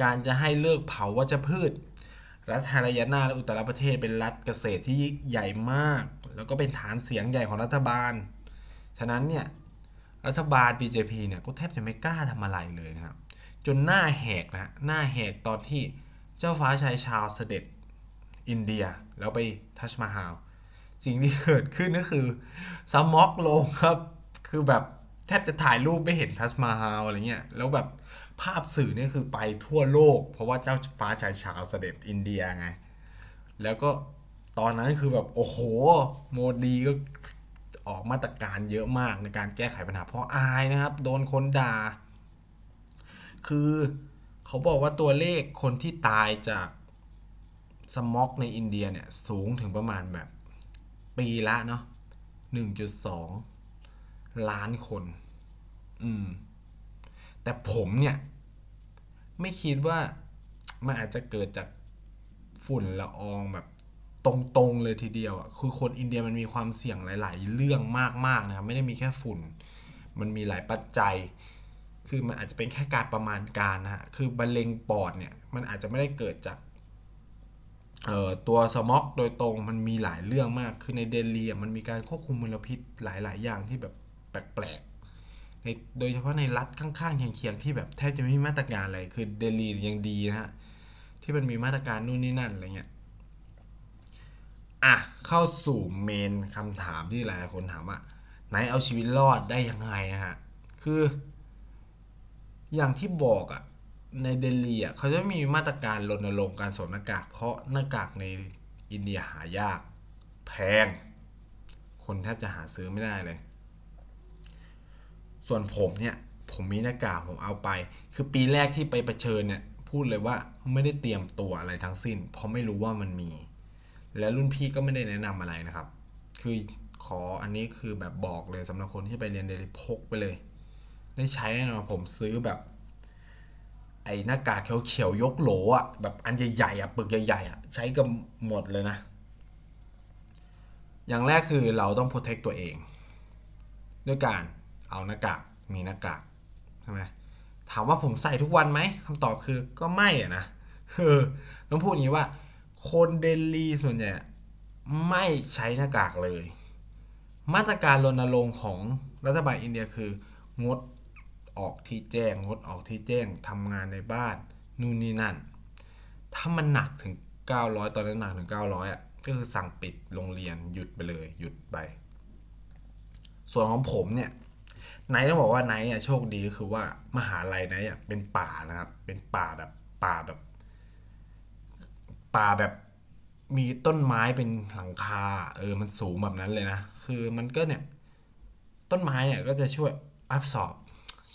การจะให้เลิกเผาวัชพืช รัฐฮารายานาและอุตตรประเทศเป็นรัฐเกษตรที่ใหญ่มาก แล้วก็เป็นฐานเสียงใหญ่ของรัฐบาล ฉะนั้นเนี่ย รัฐบาล BJP เนี่ยก็แทบจะไม่กล้าทำอะไรเลยนะครับ จนหน้าแหกนะหน้าแหกตอนที่เจ้าฟ้าชายชาวเสด็จอินเดีย แล้วไปทัชมาฮาลสิ่งที่เกิดขึ้นก็คือสม็อกลงครับ คือแบบแทบจะถ่ายรูปไม่เห็นทัชมาฮาลอะไรเงี้ยแล้วแบบภาพสื่อนี่คือไปทั่วโลก เพราะว่าเจ้าฟ้าชายชาวเสด็จอินเดียไง แล้วก็ตอนนั้นคือแบบโอ้โห โมดีก็ ออกมาตรการเยอะมากในการแก้ไขปัญหาเพราะอายนะครับ โดนคนด่า คือเขาบอกว่าตัวเลขคนที่ตายจากสม็อกในอินเดียเนี่ยสูงถึงประมาณแบบปีละเนาะ1.2 ล้านคน อืม แต่ผมเนี่ย ไม่คิดว่ามันอาจจะเกิดจากฝุ่นละอองแบบ ตรงๆเลยทีเดียวอะคือคนอินเดียมันมีความเสี่ยงหลาย ๆ เรื่องมากๆนะครับไม่ได้มีแค่ฝุ่น มันมีหลายปัจจัย คือมันอาจจะเป็นแค่การประมาณการนะฮะคือบะเร็งปอดเนี่ยมันอาจจะไม่ได้เกิดจากเอ่อตัวสม็อกโดยตรงมันมีหลายเรื่องมาก คือในเดลีมันมีการควบคุมมลพิษหลาย ๆ อย่างที่แบบแปลกๆในโดยเฉพาะในรัฐข้างๆเคียงๆที่แบบแทบจะไม่มีมาตรการอะไร คือเดลียังดีนะฮะที่มันมีมาตรการนู่นนี่นั่นอะไรเงี้ย อะเข้าสู่เมนคำถามที่หลายๆคนถามว่าไหนเอาชีวิตรอดได้ยังไงนะฮะ คือ อย่างที่บอกอะในเดลีอะเขาจะมีมาตรการรณรงค์การสวมหน้ากาก เพราะหน้ากากในอินเดียหายาก แพง คนแทบจะหาซื้อไม่ได้เลย ส่วนผมเนี่ย ผมมีหน้ากากผมเอาไป คือปีแรกที่ไปประชิญเนี่ย พูดเลยว่าไม่ได้เตรียมตัวอะไรทั้งสิ้น เพราะไม่รู้ว่ามันมี และรุ่นพี่ก็ไม่ได้แนะนำอะไรนะครับ คือขออันนี้คือแบบบอกเลยสำหรับคนที่ไปเรียนเดลีพกไปเลย ได้ใช้แน่นอนผมซื้อแบบ ไอ้หน้ากากเขียวๆยกโหลอะแบบอันใหญ่ๆอะปึกใหญ่ๆอะใช้กันหมดเลยนะ อย่างแรกคือเราต้อง protect ตัวเอง ด้วยการเอาหน้ากากมีหน้ากากใช่ไหมถามว่าผมใส่ทุกวันไหมคำตอบคือก็ไม่อะนะเออต้องพูดอย่างนี้ว่า คนเดลีส่วนใหญ่ไม่ใช้หน้ากากเลย มาตรการรณรงค์ของรัฐบาลอินเดียคืองดออกที่แจ้งงดออกที่แจ้งทำงานในบ้านนู่นนี่นั่น ถ้ามันหนักถึง 900 ตอนนั้นหนักถึง 900อะก็คือสั่งปิดโรงเรียนหยุดไปเลยหยุดไป ส่วนของผมเนี่ยไนท์ต้องบอกว่าไนท์อะโชคดีก็คือว่ามหาลัยไนท์อะเป็นป่านะครับ เป็นป่าแบบป่าแบบ ป่าแบบมีต้นไม้เป็นหลังคา เออมันสูงแบบนั้นเลยนะ คือมันก็เนี่ย ต้นไม้เนี่ยก็จะช่วยอับสอบ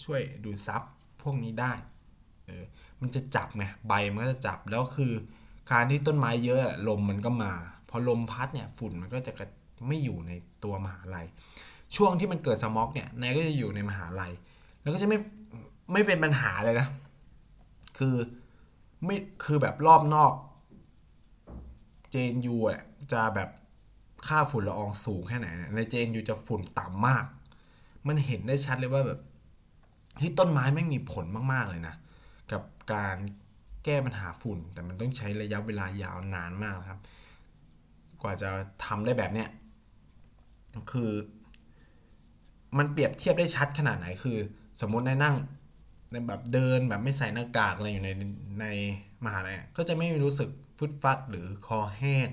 ช่วยดูดซับพวกนี้ได้ เออมันจะจับไงใบมันก็จะจับแล้วคือ การที่ต้นไม้เยอะลมมันก็มา พอลมพัดเนี่ยฝุ่นมันก็จะกระไม่อยู่ในตัวมหาลัย ช่วงที่มันเกิดสมอกเนี่ยนายก็จะอยู่ในมหาลัย แล้วก็จะไม่ไม่เป็นปัญหาเลยนะ คือไม่คือแบบรอบนอก เจนยูอะจะแบบค่าฝุ่นละอองสูงแค่ไหนเนี่ยในเจนยูจะฝุ่นต่ำมาก มันเห็นได้ชัดเลยว่าแบบที่ต้นไม้ไม่มีผลมากๆเลยนะ กับการแก้ปัญหาฝุ่น แต่มันต้องใช้ระยะเวลายาวนานมากครับ กว่าจะทำได้แบบเนี้ยคือ มันเปรียบเทียบได้ชัดขนาดไหนคือ สมมติในนั่งในแบบเดินแบบไม่ใส่หน้ากากอะไรอยู่ในในมหาลัยก็จะไม่รู้สึก ฟึดฟัดหรือคอแห้ง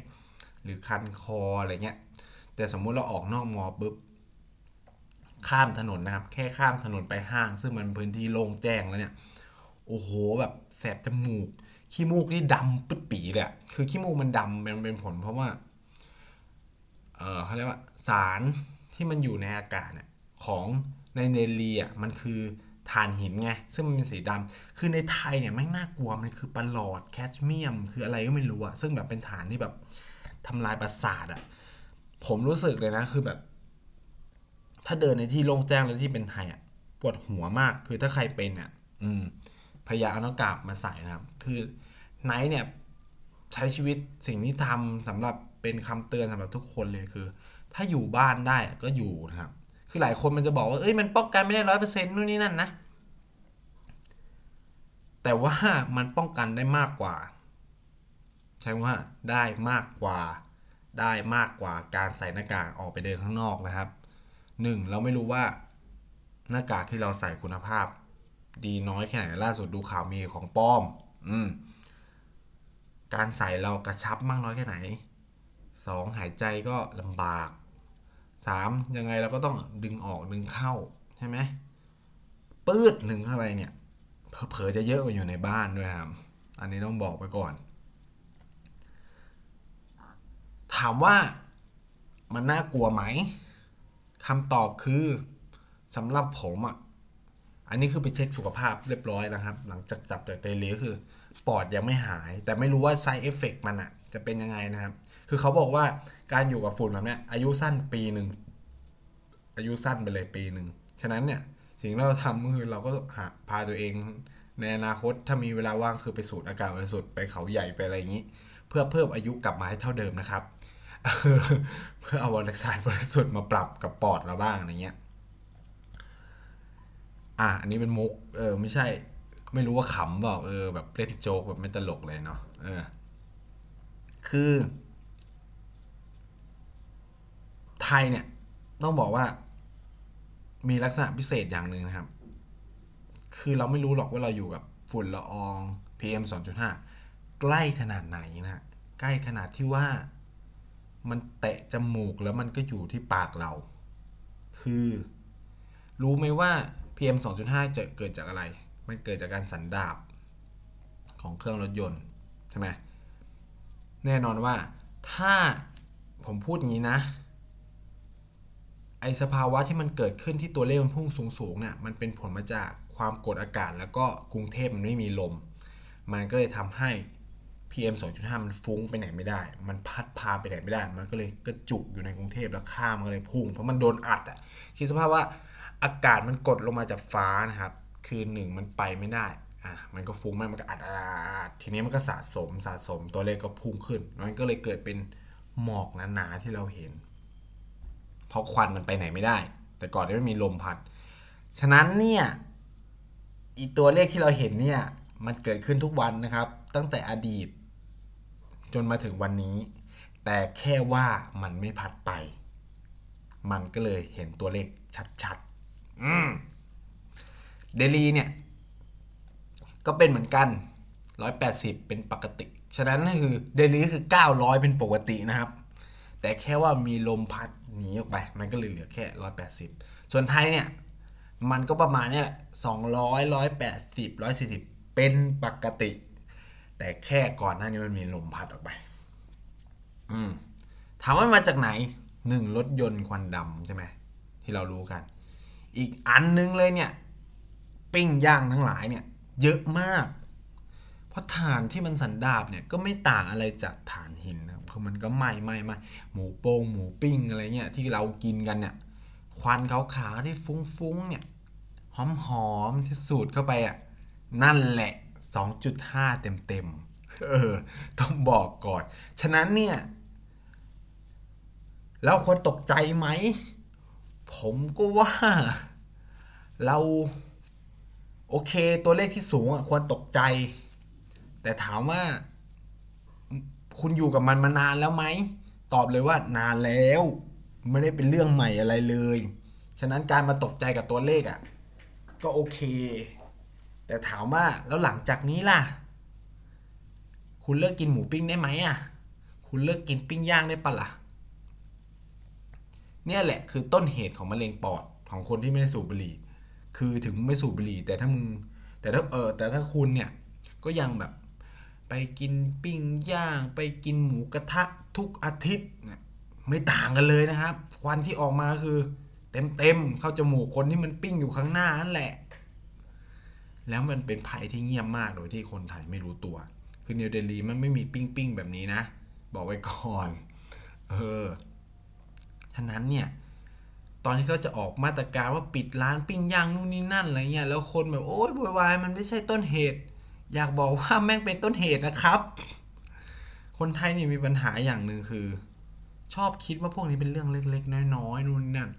หรือคันคออะไรเงี้ย แต่สมมุติเราออกนอกมอปุ๊บข้ามถนนนะครับ แค่ข้ามถนนไปห้าง ซึ่งมันพื้นที่โล่งแจ้งแล้วเนี่ย โอ้โหแบบแสบจมูก ขี้มูกนี่ดำปึ๊ดปีเลยคือขี้มูกมันดำมันเป็นผลเพราะว่า เออเขาเรียกว่าสารที่มันอยู่ในอากาศเนี่ยของในเนลีอะมันคือ ถ่านหินไง ซึ่งมันเป็นสีดำคือในไทยเนี่ยไม่น่ากลัวมันคือปลอดแคชเมียม คืออะไรก็ไม่รู้อะซึ่งแบบเป็นฐานที่แบบทำลายประสาทอะผมรู้สึกเลยนะคือแบบ ถ้าเดินในที่โล่งแจ้งแล้วที่เป็นไทยอะปวดหัวมากคือถ้าใครเป็นอะอืมพยายามเอาหน้ากากมาใส่นะครับ คือไนท์เนี่ย ใช้ชีวิตสิ่งที่ทำสำหรับเป็นคำเตือนสำหรับทุกคนเลยคือ ถ้าอยู่บ้านได้ก็อยู่นะครับ คือหลายคนมันจะบอกว่าเอ้ยมันป้องกันไม่ได้ร้อยเปอร์เซ็นต์นู่นนี่นั่นนะ แต่ว่ามันป้องกันได้มากกว่า ใช่ว่าได้มากกว่า ได้มากกว่าการใส่หน้ากากออกไปเดินข้างนอกนะครับหนึ่งเราไม่รู้ว่าหน้ากากที่เราใส่คุณภาพ ดีน้อยแค่ไหนล่าสุดดูข่าวมีของปลอม อืมการใส่เรากระชับมากน้อยแค่ไหนสองหายใจก็ลำบาก สามยังไงเราก็ต้องดึงออกดึงเข้าใช่ไหมปืดหนึ่งเข้าไปเนี่ยเผลอๆจะเยอะกว่าอยู่ในบ้านด้วยนะครับ อันนี้ต้องบอกไปก่อน ถามว่ามันน่ากลัวไหมคำตอบคือสำหรับผมอะ อันนี้คือไปเช็คสุขภาพเรียบร้อยนะครับ หลังจากกลับจากเดลีคือ ปอดยังไม่หาย แต่ไม่รู้ว่า side effect มันอะ จะเป็นยังไงนะครับ คือเขาบอกว่าการอยู่กับฝุ่นแบบเนี้ยอายุสั้นปีหนึ่งอายุสั้นไปเลยปีหนึ่งฉะนั้นเนี่ยสิ่งที่เราทำก็คือเราก็หาพาตัวเอง ในอนาคตถ้ามีเวลาว่างคือไปสูดอากาศบริสุทธิ์ไปเขาใหญ่ไปอะไรอย่างนี้ เพื่อเพิ่มอายุกลับมาให้เท่าเดิมนะครับ เพื่อเอาอากาศบริสุทธิ์มาปรับกับปอดเราบ้างอะไรเงี้ยอะอันนี้เป็นมุกเออไม่ใช่ไม่รู้ว่าขำบอกเออแบบเล่นโจ๊กแบบไม่ตลกเลยเนาะเออ คือ ไท ยเนี่ยต้องบอกว่า มีลักษณะพิเศษอย่างหนึ่งนะครับ คือเราไม่รู้หรอกว่าเราอยู่กับฝุ่นละออง PM 2.5 ใกล้ขนาดไหนนะใกล้ขนาดที่ว่ามันแตะจมูกแล้วมันก็อยู่ที่ปากเรา คือ รู้ไหมว่า PM 2.5 จะเกิดจากอะไร มันเกิดจากการสันดาบของเครื่องรถยนต์ใช่ไหมแน่นอนว่าถ้าผมพูดงี้นะ ไอสภาวะที่มันเกิดขึ้นที่ตัวเลขมันพุ่งสูงๆเนี่ยมันเป็นผลมาจากความกดอากาศ แล้วก็กรุงเทพมันไม่มีลม มันก็เลยทำให้ PM 2.5 มันฟุ้งไปไหนไม่ได้ มันพัดพาไปไหนไม่ได้ มันก็เลยกระจุกอยู่ในกรุงเทพแล้วข้ามมันก็เลยพุ่ง เพราะมันโดนอัดอะคิดสภาพว่าอากาศมันกดลงมาจากฟ้านะครับ คือหนึ่งมันไปไม่ได้ อะ มันก็ฟุ้งมันก็อัดอัดทีนี้มันก็สะสมสะสมตัวเลขก็พุ่งขึ้น มันก็เลยเกิดเป็นหมอกหนาๆที่เราเห็น เพราะควันมันไปไหนไม่ได้ แต่ก่อนไม่มีลมพัด ฉะนั้นเนี่ยอีตัวเลขที่เราเห็นเนี่ยมันเกิดขึ้นทุกวันนะครับ ตั้งแต่อดีต จนมาถึงวันนี้ แต่แค่ว่ามันไม่พัดไป มันก็เลยเห็นตัวเลขชัดๆอืมเดลีเนี่ย ก็เป็นเหมือนกัน 180 เป็นปกติ ฉะนั้นก็คือเดลีก็คือ 900 เป็นปกตินะครับ แต่แค่ว่ามีลมพัด หนีออกไป มันก็เลยเหลือแค่ 180 ส่วนไทยเนี่ย มันก็ประมาณเนี้แหละ200 180 140เป็นปกติ แต่แค่ก่อนหน้านี้มันมีลมพัดออกไป อืมถามว่ามาจากไหนหนึ่งรถยนต์ควันดำใช่ไหมที่เรารู้กัน อีกอันนึงเลยเนี่ย ปิ้งย่างทั้งหลายเนี่ย เยอะมาก เพราะถ่านที่มันสันดาบเนี่ยก็ไม่ต่างอะไรจากถ่านหินน คือมันก็ไหม้ไหม้ไหม้หมูโป่งหมูปิ้งอะไรเงี้ยที่เรากินกันเนี่ยควันขาวๆที่ฟุ้งๆเนี่ยหอมๆที่สูดเข้าไปอะนั่นแหละ 2.5 เต็มๆเออต้องบอกก่อน ฉะนั้นเนี่ยแล้วควรตกใจไหม ผมก็ว่า เรา โอเคตัวเลขที่สูงอะควรตกใจ แต่ถามว่า คุณอยู่กับมันมานานแล้วไหม ตอบเลยว่านานแล้ว ไม่ได้เป็นเรื่องใหม่อะไรเลย ฉะนั้นการมาตกใจกับตัวเลขอะ ก็โอเค แต่ถามว่าแล้วหลังจากนี้ล่ะ คุณเลิกกินหมูปิ้งได้ไหมอะ คุณเลิกกินปิ้งย่างได้ปะล่ะ เนี่ยแหละคือต้นเหตุของมะเร็งปอดของคนที่ไม่สูบบุหรี่ คือถึงไม่สูบบุหรี่ แต่ถ้ามึงแต่ถ้าเออแต่ถ้าคุณเนี่ยก็ยังแบบ ไปกินปิ้งย่าง ไปกินหมูกระทะทุกอาทิตย์เนี่ย
ไม่ต่างกันเลยนะครับ ควันที่ออกมาคือ เต็มๆเข้าจมูกคนที่มันปิ้งอยู่ข้างหน้านั่นแหละ แล้วมันเป็นภัยที่เงียบมากโดยที่คนไทยไม่รู้ตัว คือนิวเดลีมันไม่มีปิ้งปิ้งๆแบบนี้นะ บอกไว้ก่อน เออฉะนั้นเนี่ยตอนที่เขาจะออกมาตรการว่าปิดร้านปิ้งย่างนู่นนี่นั่นอะไรเงี้ยแล้วคนแบบโอ๊ยโวยวายมันไม่ใช่ต้นเหตุ อยากบอกว่าแม่งเป็นต้นเหตุนะครับ คนไทยนี่มีปัญหาอย่างหนึ่งคือ ชอบคิดว่าพวกนี้เป็นเรื่องเล็ก ๆ น้อยๆนู่นนั่น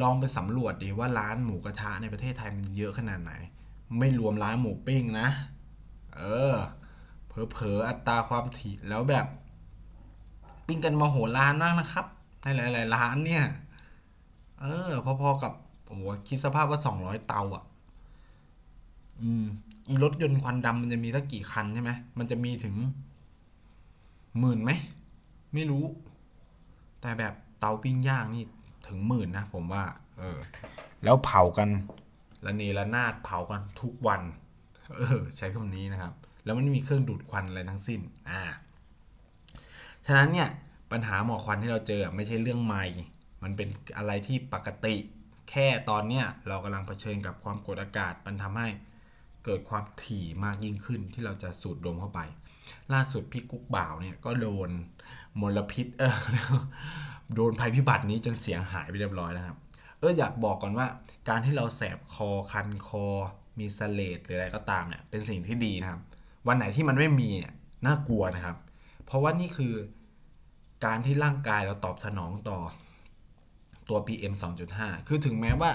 ลองไปสำรวจดิว่าร้านหมูกระทะในประเทศไทยมันเยอะขนาดไหน ไม่รวมร้านหมูปิ้งนะ เออเผลอๆอัตราความถี่แล้วแบบ ปิ้งกันมาโหฬารมากนะครับ ในหลาย ๆ ร้านเนี่ย เออ พอ ๆ กับโอ้คิดสภาพว่าสองร้อยเตาอะ อืม อีรถยนต์ควันดำมันจะมีสักกี่คันใช่ไหมมันจะมีถึงหมื่นไหม ไม่รู้ แต่แบบเตาปิ้งย่างนี่ถึงหมื่นนะผมว่า เออ แล้วเผากันละเนระนาดเผากันทุกวัน เออ ใช้คำนี้นะครับ แล้วมันไม่มีเครื่องดูดควันอะไรทั้งสิ้น อ่า ฉะนั้นเนี่ยปัญหาหมอกควันที่เราเจอไม่ใช่เรื่องใหม่ มันเป็นอะไรที่ปกติ แค่ตอนเนี้ยเรากำลังเผชิญกับความกดอากาศ มันทำให้ เกิดความถี่มากยิ่งขึ้นที่เราจะสูดดมเข้าไป ล่าสุดพี่กุ๊กบ่าวเนี่ยก็โดนมลพิษเออโดนภัยพิบัตินี้จนเสียหายไปเรียบร้อยแล้วครับ เอออยากบอกก่อนว่า การที่เราแสบคอคันคอ มีเสเลดหรืออะไรก็ตามเนี่ยเป็นสิ่งที่ดีนะครับ วันไหนที่มันไม่มีเนี่ยน่ากลัวนะครับ เพราะว่านี่คือการที่ร่างกายเราตอบสนองต่อตัว PM 2.5 คือถึงแม้ว่า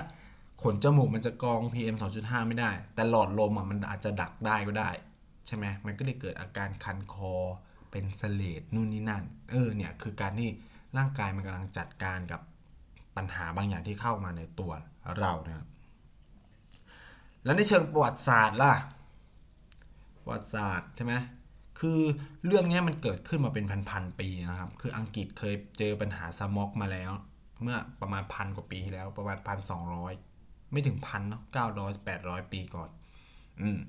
ขนจมูกมันจะกรอง PM 2.5 ไม่ได้ แต่หลอดลมอะมันอาจจะดักได้ก็ได้ ใช่ไหมมันก็เลยเกิดอาการคันคอ เป็นเสลดนู่นนี่นั่น เออเนี่ยคือการที่ร่างกายมันกำลังจัดการกับปัญหาบางอย่างที่เข้ามาในตัวเรานะครับแล้วในเชิงประวัติศาสตร์ล่ะ ประวัติศาสตร์ใช่ไหมคือเรื่องนี้มันเกิดขึ้นมาเป็นพันๆปีนะครับ คืออังกฤษเคยเจอปัญหาสม็อกมาแล้ว เมื่อประมาณพันกว่าปีที่แล้วประมาณพันสองร้อย ไม่ถึงพันเนาะเก้าร้อยแปดร้อยปีก่อน อืม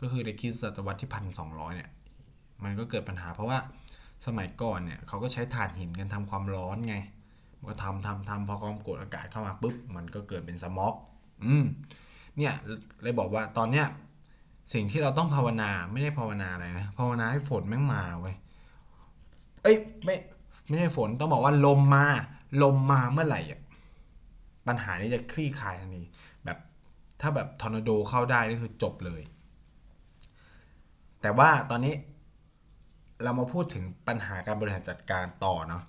ก็คือในคริสตศตวรรษที่พันสองร้อยเนี่ย มันก็เกิดปัญหาเพราะว่าสมัยก่อนเนี่ยเขาก็ใช้ถ่านหินกันทำความร้อนไง มันก็ทำทำทำพอความกดอากาศเข้ามาปุ๊บ มันก็เกิดเป็นสม็อก อืม เนี่ยเลยบอกว่าตอนเนี้ยสิ่งที่เราต้องภาวนาไม่ได้ภาวนาอะไรนะภาวนาให้ฝนแม่งมาเว้ยเอ้ยไม่ไม่ใช่ฝนต้องบอกว่าลมมา ลมมาเมื่อไหร่อะ ปัญหานี้จะคลี่คลายทันทีแบบถ้าแบบทอร์นาโดเข้าได้นี่คือจบเลย แต่ว่าตอนนี้เรามาพูดถึงปัญหาการบริหารจัดการต่อเนาะ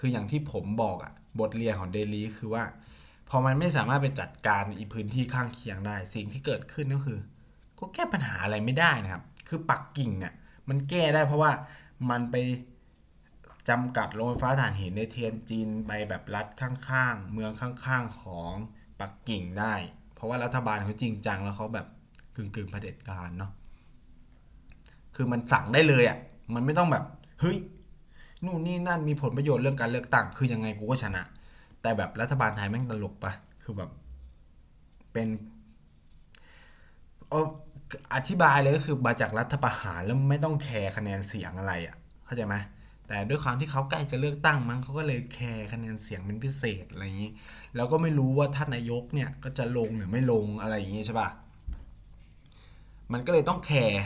คืออย่างที่ผมบอกอะบทเรียนของเดลีคือว่า พอมันไม่สามารถไปจัดการอีพื้นที่ข้างเคียงได้ สิ่งที่เกิดขึ้นก็คือ ก็แก้ปัญหาอะไรไม่ได้นะครับ คือปักกิ่งเนี่ยมันแก้ได้เพราะว่ามันไป จำกัดโรงไฟฟ้าถ่านหินในเทียนจินไปแบบรัฐข้างๆ เมืองข้างๆของปักกิ่งได้ เพราะว่ารัฐบาลเขาจริงจังแล้วเขาแบบกึ่งๆเผด็จการเนาะคือมันสั่งได้เลยอะ่ะมันไม่ต้องแบบเฮ้ยนู่นนี่นั่นมีผลประโยชน์เรื่องการเลือกตั้งคือยังไงกูก็ชนะ แต่แบบรัฐบาลไทยแม่งตลกปะคือแบบ เป็นออธิบายเลยก็คือมาจากรัฐประหารแล้วไม่ต้องแคร์คะแนนเสียงอะไรอะ่ะ เข้าใจไหม แต่ด้วยความที่เขาใกล้จะเลือกตั้งมั้งเขาก็เลยแคร์คะแนนเสียงเป็นพิเศษอะไรอย่างนี้แล้วก็ไม่รู้ว่าท่านนายกเนี่ยก็จะลงหรือไม่ลงอะไรอย่างนี้ใช่ปะมันก็เลยต้องแคร์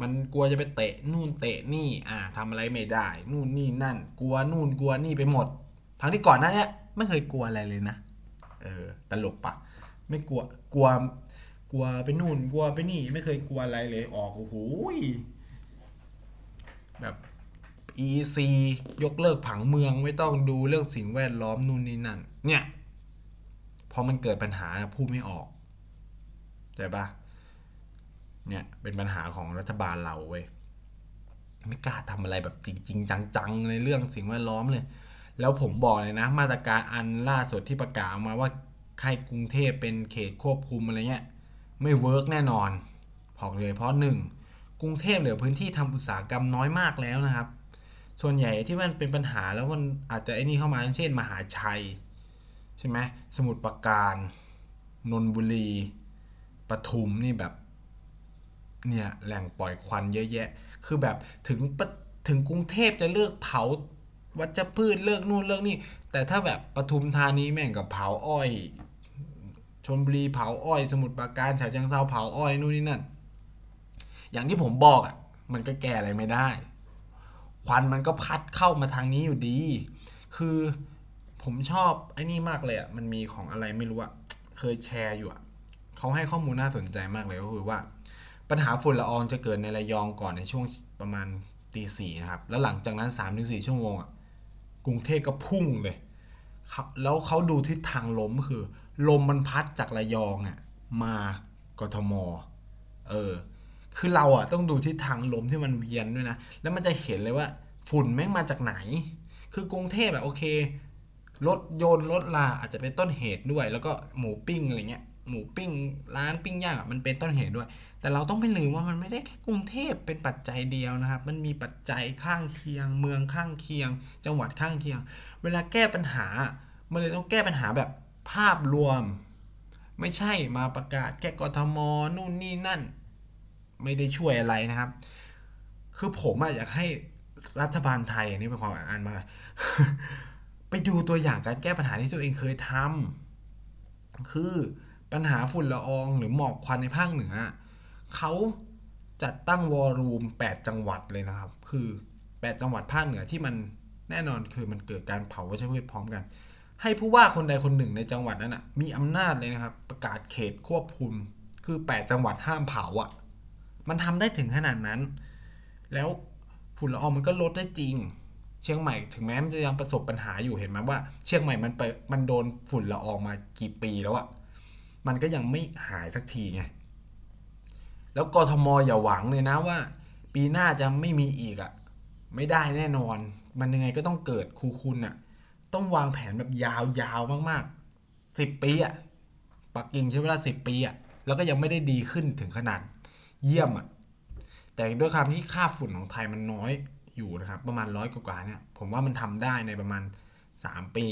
มันกลัวจะไปเตะนู่นเตะนี่อ่าทำอะไรไม่ได้ นู่นนี่นั่น กลัวนู่นกลัวนี่ไปหมด ทั้งที่ก่อนหน้าเนี้ยไม่เคยกลัวอะไรเลยนะเออตลกปะไม่กลัวกลัวกลัวไปนู่นกลัวไปนี่ ไม่เคยกลัวอะไรเลยออกโอ้โห EC ยกเลิกผังเมืองไม่ต้องดูเรื่องสิ่งแวดล้อมนู่นนี่นั่น เนี่ย พอมันเกิดปัญหาพูดไม่ออกใช่ปะเนี่ยเป็นปัญหาของรัฐบาลเราเว้ยไม่กล้าทำอะไรแบบจริง ๆ จังๆในเรื่องสิ่งแวดล้อมเลย แล้วผมบอกเลยนะ มาตรการอันล่าสุดที่ประกาศมาว่าให้กรุงเทพเป็นเขตควบคุมอะไรเงี้ยไม่เวิร์กแน่นอนบอกเลยเพราะหนึ่งกรุงเทพเหลือพื้นที่ทำอุตสาหกรรมน้อยมากแล้วนะครับ ส่วนใหญ่ที่มันเป็นปัญหาแล้วมันอาจจะไอ้นี่เข้ามาเช่น มหาชัย ใช่ไหมสมุทรปราการนนบุรีปทุมนี่แบบเนี่ยแหล่งปล่อยควันเยอะแยะ คือแบบถึงปถึงกรุงเทพจะเลือกเผาวัชพืชเลิกนู่นเลิกนี่ แต่ถ้าแบบปทุมธานีแม่งกับเผาอ้อยชนบุรีเผาอ้อย สมุทรปราการฉะเชิงเทราเผาอ้อยนู่นนี่นั่น อย่างที่ผมบอกอะ มันก็แก้อะไรไม่ได้ ควันมันก็พัดเข้ามาทางนี้อยู่ดี คือผมชอบไอ้นี่มากเลยอะ มันมีของอะไรไม่รู้อะ เคยแชร์อยู่อะเขาให้ข้อมูลน่าสนใจมากเลยก็คือว่า ปัญหาฝุ่นละอองจะเกิดในระยองก่อนในช่วงประมาณตีสี่นะครับ แล้วหลังจากนั้น3ามถึงสี่ชั่วโมงอะ กรุงเทพก็พุ่งเลยครับแล้วเขาดูทิศทางลมคือ ลมมันพัดจากระยองอะมากทม เออ คือเราอะต้องดูทิศทางลมที่มันเวียนด้วยนะ แล้วมันจะเห็นเลยว่าฝุ่นแม่งมาจากไหน คือกรุงเทพอะโอเค รถยนต์รถลาอาจจะเป็นต้นเหตุด้วย แล้วก็หมูปิ้งอะไรเงี้ย หมูปิ้งร้านปิ้งย่างอะมันเป็นต้นเหตุด้วย แต่เราต้องไม่ลืมว่ามันไม่ได้แค่กรุงเทพเป็นปัจจัยเดียวนะครับ มันมีปัจจัยข้างเคียง เมืองข้างเคียง จังหวัดข้างเคียง เวลาแก้ปัญหา มันเลยต้องแก้ปัญหาแบบภาพรวม ไม่ใช่มาประกาศแก้กทมนู่นนี่นั่น ไม่ได้ช่วยอะไรนะครับ คือผมอยากให้รัฐบาลไทยอันนี้เป็นความอ่านมา ไปดูตัวอย่างการแก้ปัญหาที่ตัวเองเคยทำคือปัญหาฝุ่นละอองหรือหมอกควันในภาคเหนือเขาจัดตั้งวอลลุ่ม8 จังหวัดเลยนะครับ คือ 8 จังหวัดภาคเหนือที่มันแน่นอนคือมันเกิดการเผาวัชพืชพร้อมกัน ให้ผู้ว่าคนใดคนหนึ่งในจังหวัดนั้นอะมีอำนาจเลยนะครับ ประกาศเขตควบคุม คือ 8 จังหวัดห้ามเผาอะ มันทำได้ถึงขนาดนั้น แล้วฝุ่นละอองมันก็ลดได้จริง เชียงใหม่ถึงแม้มันจะยังประสบปัญหาอยู่เห็นไหมว่า เชียงใหม่มันไปมันโดนฝุ่นละอองมากี่ปีแล้วอะมันก็ยังไม่หายสักทีไงแล้วกทมอย่าหวังเลยนะว่า ปีหน้าจะไม่มีอีกอะไม่ได้แน่นอน มันยังไงก็ต้องเกิดครูคุณอะต้องวางแผนแบบยาวๆมากๆสิบปีอะปักกิ่งใช้เวลาสิบปีอะแล้วก็ยังไม่ได้ดีขึ้นถึงขนาด เยี่ยมอะแต่ด้วยความที่ค่าฝุ่นของไทยมันน้อยอยู่นะครับ ประมาณร้อยกว่าเนี่ย ผมว่ามันทำได้ในประมาณ 3 ปี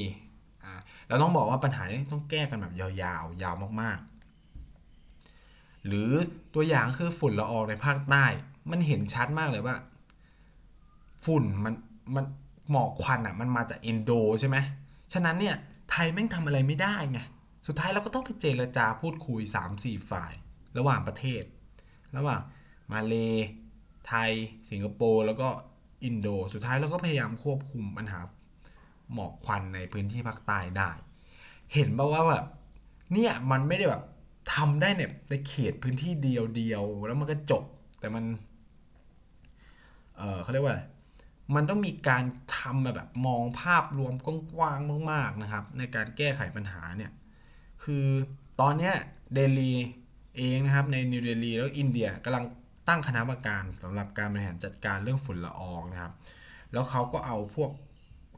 อ่าเราต้องบอกว่าปัญหานี้ต้องแก้กันแบบยาวๆ ยาวมากๆ หรือตัวอย่างคือฝุ่นละอองในภาคใต้ มันเห็นชัดมากเลยว่า ฝุ่นมันมันหมอกควันอะ มันมาจากอินโดใช่ไหมฉะนั้นเนี่ยไทยแม่งทำอะไรไม่ได้ไง สุดท้ายเราก็ต้องไปเจรจาพูดคุย 3-4 ฝ่าย ระหว่างประเทศ ระหว่างมาเลไทย สิงคโปร์แล้วก็อินโด สุดท้ายเราก็พยายามควบคุมปัญหาหมอกควันในพื้นที่ภาคใต้ได้ เห็นป่าว่าแบบเนี่ยมันไม่ได้แบบทำได้เนี่ยในเขตพื้นที่เดียวเดียวแล้วมันก็จบ แต่มัน เออเขาเรียกว่า มันต้องมีการทำาแบบมองภาพรวมกว้างๆมาก ๆนะครับ ในการแก้ไขปัญหาเนี่ย คือตอนเนี้ยเดลี เองนะครับในนิวเดลีแล้วอินเดียกำลังตั้งคณะกรรมการสำหรับการบริหารจัดการเรื่องฝุ่นละอองนะครับ แล้วเขาก็เอาพวก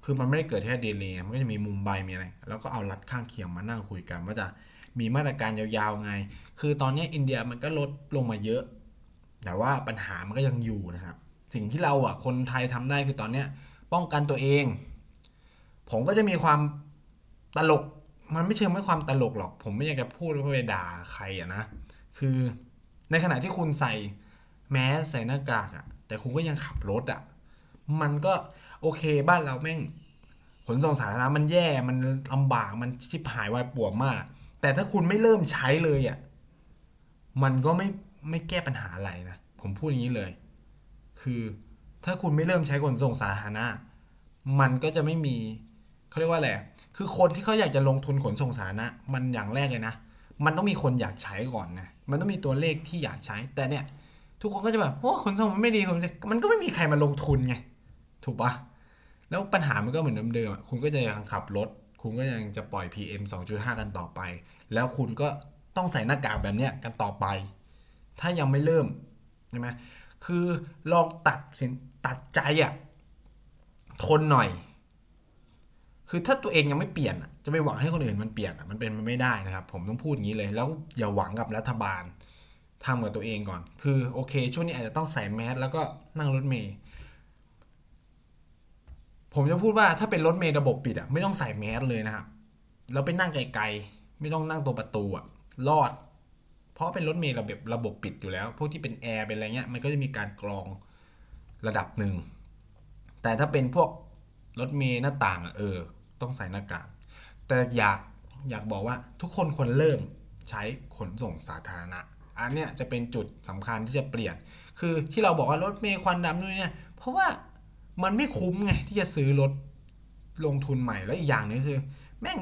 คือมันไม่ได้เกิดแค่เดลีมันก็จะมีมุมไบมีอะไร แล้วก็เอารัฐข้างเคียงมานั่งคุยกัน ว่าจะมีมาตรการยาวๆไง คือตอนนี้อินเดียมันก็ลดลงมาเยอะ แต่ว่าปัญหามันก็ยังอยู่นะครับ สิ่งที่เราอะคนไทยทำได้คือตอนเนี้ยป้องกันตัวเอง ผมก็จะมีความตลก มันไม่เชิงไม่ความตลกหรอก ผมไม่อยากจะพูดว่าไปด่าใครอะนะ คือในขณะที่คุณใส่แมสใส่หน้ากากอะแต่คุณก็ยังขับรถอะมันก็โอเคบ้านเราแม่ง ขนส่งสาธารณะมันแย่มันลำบากมันชิบหายวายป่วงมาก แต่ถ้าคุณไม่เริ่มใช้เลยอะมันก็ไม่ไม่แก้ปัญหาอะไรนะ ผมพูดอย่างนี้เลย คือถ้าคุณไม่เริ่มใช้ขนส่งสาธารณะมันก็จะไม่มีเขาเรียกว่าอะไรคือคนที่เขาอยากจะลงทุนขนส่งสาธารณะมันอย่างแรกเลยนะ มันต้องมีคนอยากใช้ก่อนนะมันต้องมีตัวเลขที่อยากใช้ แต่เนี่ย ทุกคนก็จะแบบโอ้ขนส่งมันไม่ดีขนมันก็ไม่มีใครมาลงทุนไงถูกปะแล้วปัญหามันก็เหมือนเดิมๆคุณก็จะยังขับรถ คุณก็ยังจะปล่อย PM 2.5 กันต่อไป แล้วคุณก็ต้องใส่หน้ากากแบบเนี้ยกันต่อไป ถ้ายังไม่เริ่มใช่ไหมคือลองตัดสินตัดใจอะทนหน่อย คือถ้าตัวเองยังไม่เปลี่ยนอะจะไปหวังให้คนอื่นมันเปลี่ยนอะมันเป็นมันไม่ได้นะครับ ผมต้องพูดอย่างนี้เลย แล้วอย่าหวังกับรัฐบาลทำกับตัวเองก่อน คือโอเค ช่วงนี้อาจจะต้องใส่แมสแล้วก็นั่งรถเมล์ผมจะพูดว่าถ้าเป็นรถเมล์ระบบปิดอะไม่ต้องใส่แมสเลยนะครับแล้วไปนั่งไกลๆไม่ต้องนั่งตัวประตูอะรอด เพราะเป็นรถเมล์ระบบระบบปิดอยู่แล้ว พวกที่เป็นแอร์เป็นอะไรเงี้ยมันก็จะมีการกรองระดับหนึ่งแต่ถ้าเป็นพวกรถเมล์หน้าต่างอะเออ ต้องใส่หน้ากาก แต่อยากอยากบอกว่าทุกคนควรเริ่มใช้ขนส่งสาธารณะ อันเนี้ยจะเป็นจุดสำคัญที่จะเปลี่ยน คือที่เราบอกว่ารถเมล์ควันดำนู่นเนี่ย เพราะว่ามันไม่คุ้มไงที่จะซื้อรถลงทุนใหม่แล้วอีกอย่างหนึงคือ แม่ง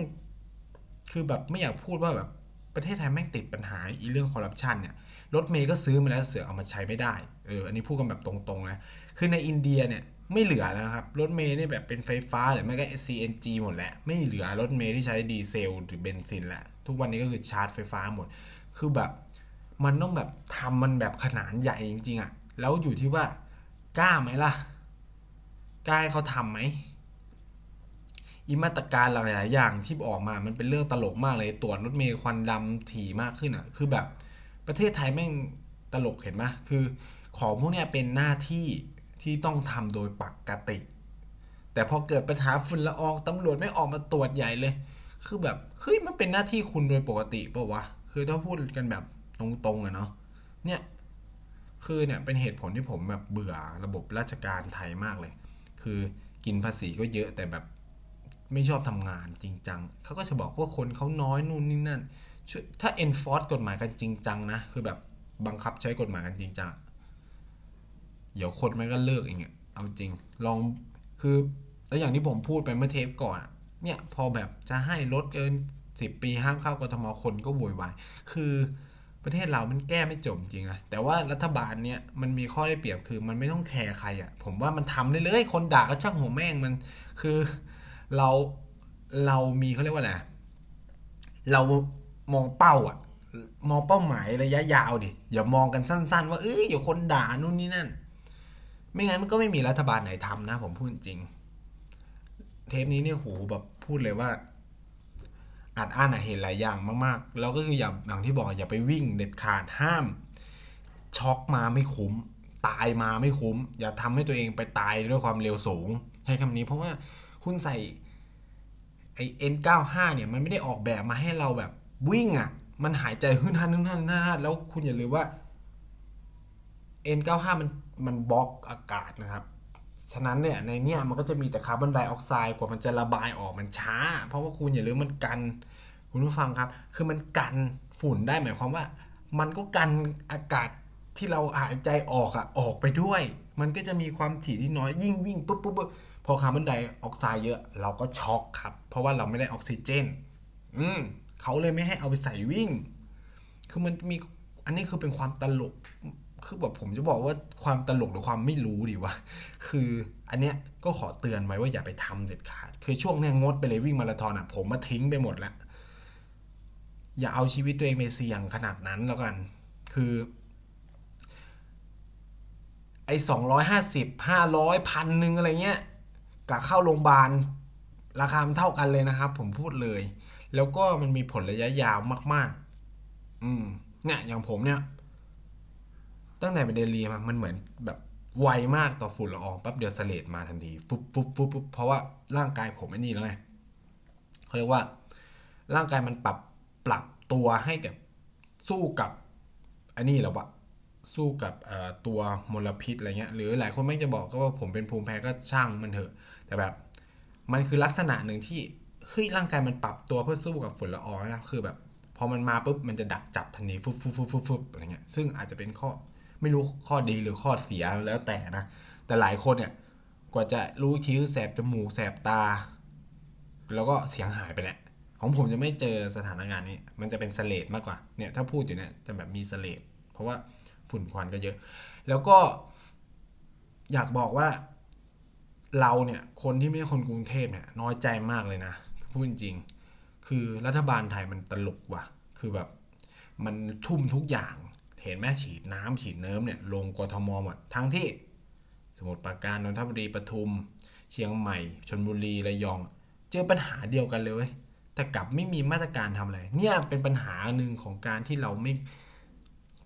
คือแบบไม่อยากพูดว่าแบบประเทศไทยแม่งติดปัญหาอีเรื่องคอร์รัปชันเนี่ยรถเมย์ก็ซื้อมาแล้วเสือกเอามาใช้ไม่ได้เอออันนี้พูดกันแบบตรงๆนะคือในอินเดียเนี่ย ไม่เหลือแล้วนะครับ รถเมย์นี่แบบเป็นไฟฟ้าหรือไม่ก็ CNG หมดแล้ว ไม่เหลือรถเมย์ที่ใช้ดีเซลหรือเบนซินแหละทุกวันนี้ก็คือชาร์จไฟฟ้าหมด คือแบบมันต้องแบบทำมันแบบขนาดใหญ่จริงๆอะ่ะ แล้วอยู่ที่ว่ากล้าไหมล่ะ กล้าให้เขาทำไหมอีมาตรการหลายๆอย่างที่ออกมา มันเป็นเรื่องตลกมากเลย ตรวจรถเมล์ควันดำถี่มากขึ้นอะ คือแบบประเทศไทยแม่งตลกเห็นไหมคือของพวกเนี้ยเป็นหน้าที่ ที่ต้องทำโดยปกติ แต่พอเกิดปัญหาฝุ่นละอองตำรวจไม่ออกมาตรวจใหญ่เลย คือแบบเฮ้ยมันเป็นหน้าที่คุณโดยปกติปะวะคือถ้าพูดกันแบบตรงๆอะเนาะเนี่ยคือเนี่ยเป็นเหตุผลที่ผมแบบเบื่อระบบราชการไทยมากเลย คือกินภาษีก็เยอะแต่แบบไม่ชอบทำงานจริงจังเขาก็จะบอกว่าคนเขาน้อยนู่นนี่นั่นถ้า enforce กฎหมายกันจริงจังนะ คือแบบบังคับใช้กฎหมายกันจริงจัง เดี๋ยวคนมันก็เลิกเองอะเอาจริง ลองคือแล้วอย่างที่ผมพูดไปเมื่อเทปก่อนอะเนี่ยพอแบบจะให้ลดเกินสิบปีห้ามเข้ากทมคนก็โวยวายคือประเทศเรามันแก้ไม่จบจริงนะแต่ว่ารัฐบาลเนี่ยมันมีข้อได้เปรียบคือมันไม่ต้องแคร์ใครอะผมว่ามันทำได้เลยคนด่าก็ช่างหัวแม่งมัน คือเราเรามีเขาเรียกว่าไรเรามองเป้าอะมองเป้าหมายระยะยาวดิอย่ามองกันสั้น ๆ ว่าเอ้ยอย่าคนด่านู่นนี่นั่น ไม่งั้นมันก็ไม่มีรัฐบาลไหนทำนะ ผมพูดจริง เทปนี้เนี่ยโหแบบพูดเลยว่าอัดอั้นเห็นหลายอย่างมากๆ แล้วก็คืออย่าอย่างที่บอกอย่าไปวิ่งเด็ดขาดห้าม ช็อกมาไม่คุ้ม ตายมาไม่คุ้ม อย่าทำให้ตัวเองไปตายด้วยความเร็วสูงใช้คำนี้เพราะว่าคุณใส่ไอ N95 เนี่ยมันไม่ได้ออกแบบมาให้เราแบบวิ่งอะ่ะ มันหายใจขึ้นทันขึ้นทันทันแล้วคุณอย่าลืมว่า N95 มัน มันบล็อกอากาศนะครับ ฉะนั้นเนี่ยในเนี่ยมันก็จะมีแต่คาร์บอนไดออกไซด์กว่ามันจะระบายออกมันช้า เพราะว่าคุณอย่าลืมมันกัน คุณผู้ฟังครับ คือมันกันฝุ่นได้หมายความว่า มันก็กันอากาศที่เราหายใจออกอะออกไปด้วย มันก็จะมีความถี่ที่น้อยยิ่งวิ่งปุ๊บปุ๊บปุ๊บพอคาร์บอนไดออกไซด์เยอะเราก็ช็อกครับ เพราะว่าเราไม่ได้ออกซิเจน อืมเขาเลยไม่ให้เอาไปใส่วิ่ง คือมันมีอันนี้คือเป็นความตลก คือแบบผมจะบอกว่าความตลกหรือความไม่รู้ดีวะคืออันเนี้ยก็ขอเตือนไว้ว่าอย่าไปทำเด็ดขาด คือช่วงเนี้ยงดไปเลยวิ่งมาราธอนอะ ผมมาทิ้งไปหมดแล้วอย่าเอาชีวิตตัวเองไปเสี่ยงขนาดนั้นแล้วกัน คือไอ้สองร้อยห้าสิบห้าร้อยพันหนึ่งอะไรเงี้ยกับเข้าโรงพยาบาลราคามันเท่ากันเลยนะครับ ผมพูดเลย แล้วก็มันมีผลระยะยาวมาก ๆ อืมเนี่ยอย่างผมเนี่ย ตั้งแต่ไปเดลีมามันเหมือนแบบไวมากต่อฝุ่นละอองปั๊บเดียวสเลดมาทันทีฟุบฟุบฟุบฟุบเพราะว่าร่างกายผมไอ้นี่แล้วไงเขาเรียกว่า ร่างกายมันปรับปรับตัวให้แบบสู้กับอันนี้แล้วอะสู้กับตัวมลพิษอะไรเงี้ยหรือหลายคนไม่งจะบอกก็ว่าผมเป็นภูมิแพ้ก็ช่างมันเถอะ แต่แบบมันคือลักษณะหนึ่งที่เฮ้ยร่างกายมันปรับตัวเพื่อสู้กับฝุ่นละอองนะคือแบบพอมันมาปุ๊บมันจะดักจับทันทีฟุบฟุบฟุบฟุบฟุบอะไรเงี้ยซึ่งอาจจะเป็นข้อ ไม่รู้ข้อดีหรือข้อเสียแล้วแต่นะ แต่หลายคนเนี่ย กว่าจะรู้อีกทีคือแสบจมูกแสบตา แล้วก็เสียงหายไปแหละของผมจะไม่เจอสถานการณ์นี้ มันจะเป็นสเลดมากกว่า เนี่ยถ้าพูดอยู่เนี่ยจะแบบมีสเลดเพราะว่าฝุ่นควันก็เยอะ แล้วก็ อยากบอกว่าเราเนี่ย คนที่ไม่ใช่คนกรุงเทพเนี่ย น้อยใจมากเลยนะพูดจริง คือรัฐบาลไทยมันตลกว่ะ คือแบบ มันทุ่มทุกอย่าง เห็นไหมฉีดน้ำฉีดเนิ้มเนี่ยลงกทมหมดทั้งที่ สมุทรปราการนนทบุรีปทุม เชียงใหม่ชนบุรีระยอง เจอปัญหาเดียวกันเลยแต่กลับไม่มีมาตรการทำอะไร เนี่ยเป็นปัญหาหนึ่งของการที่เราไม่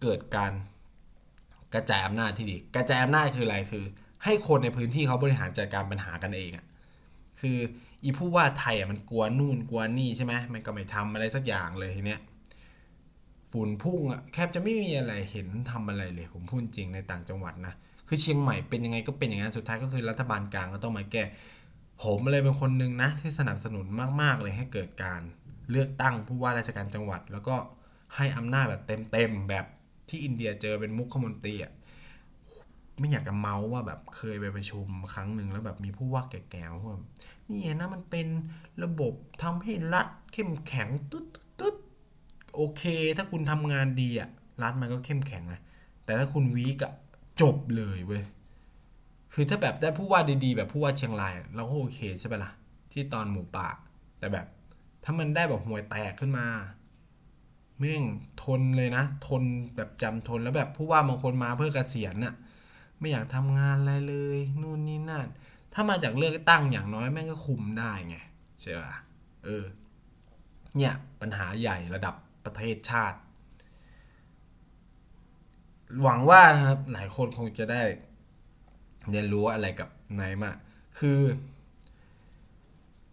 เกิดการกระจายอำนาจที่ดี กระจายอำนาจคืออะไรคือ ให้คนในพื้นที่เขาบริหารจัดการปัญหากันเองอะคืออีผู้ว่าไทยอะมันกลัวนู่นกลัวนี่ใช่ไหมมันก็ไม่ทำอะไรสักอย่างเลยทีเนี้ย ฝุ่นพุ่งอะแทบจะไม่มีอะไรเห็นทำอะไรเลย ผมพูดจริงในต่างจังหวัดนะคือเชียงใหม่เป็นยังไงก็เป็นอย่างนั้นสุดท้ายก็คือรัฐบาลกลางก็ต้องมาแก้ผมเลยเป็นคนหนึ่งนะที่สนับสนุนมาก ๆ เลยให้เกิดการเลือกตั้งผู้ว่าราชการจังหวัด แล้วก็ให้อำนาจแบบเต็มๆแบบที่อินเดียเจอเป็นมุขมนตรีอะไม่อยากจะเมาว่าแบบเคยไปประชุมครั้งหนึ่งแล้วแบบมีผู้ว่าแก่ๆมาพูดนี่นะมันเป็นระบบทำให้รัฐเข้มแข็งตึ๊ดตึ๊ด โอเค ถ้าคุณทำงานดีอะรัฐมันก็เข้มแข็งไงแต่ถ้าคุณวีกอะจบเลยเว้ยคือถ้าแบบได้ผู้ว่าดีๆ แบบผู้ว่าเชียงรายเราก็โอเคใช่ไหมล่ะ ที่ตอนหมูป่า แต่แบบ ถ้ามันได้แบบห่วยแตกขึ้นมาแม่งทนเลยนะ ทนแบบจำทนแล้วแบบผู้ว่าบางคนมาเพื่อเกษียณน่ะ ไม่อยากทำงานอะไรเลยนู่นนี่นั่น ถ้ามาจากเลือกตั้งอย่างน้อยแม่งก็คุมได้ไงใช่ป่ะเออ เนี่ยปัญหาใหญ่ระดับ ประเทศชาติ หวังว่านะครับ หลายคนคงจะได้เรียนรู้อะไรกับนายมาคือ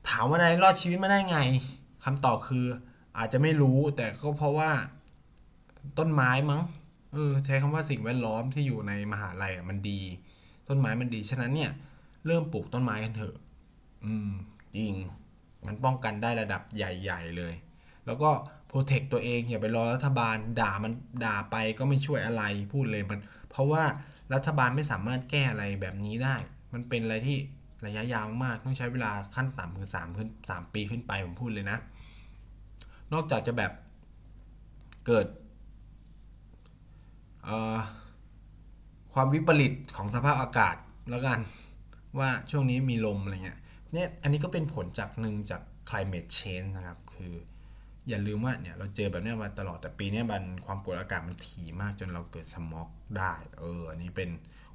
ถามว่านายรอดชีวิตมาได้ไงคำตอบคืออาจจะไม่รู้แต่ก็เพราะว่าต้นไม้มั้งเออใช้คำว่าสิ่งแวดล้อมที่อยู่ในมหาลัยอะมันดี ต้นไม้มันดี ฉะนั้นเนี่ย เริ่มปลูกต้นไม้กันเถอะ อืม จริง มันป้องกันได้ระดับใหญ่ ๆ เลย แล้วก็ โปรเทคตัวเองอย่าไปรอรัฐบาลด่ามันด่าไปก็ไม่ช่วยอะไรพูดเลยมัน เพราะว่ารัฐบาลไม่สามารถแก้อะไรแบบนี้ได้ มันเป็นอะไรที่ระยะยาวมากต้องใช้เวลาขั้นต่ำคือสามขึ้นสามปีขึ้นไปผมพูดเลยนะ นอกจากจะแบบเกิดความวิปริตของสภาพอากาศแล้วกันว่าช่วงนี้มีลมอะไรเงี้ยเนี่ยอันนี้ก็เป็นผลจากหนึ่งจาก climate change นะครับ คือ อย่าลืมว่าเนี่ยเราเจอแบบนี้มาตลอดแต่ปีนี้มันความกดอากาศมันถี่มากจนเราเกิดสมอกได้ เอออันนี้เป็น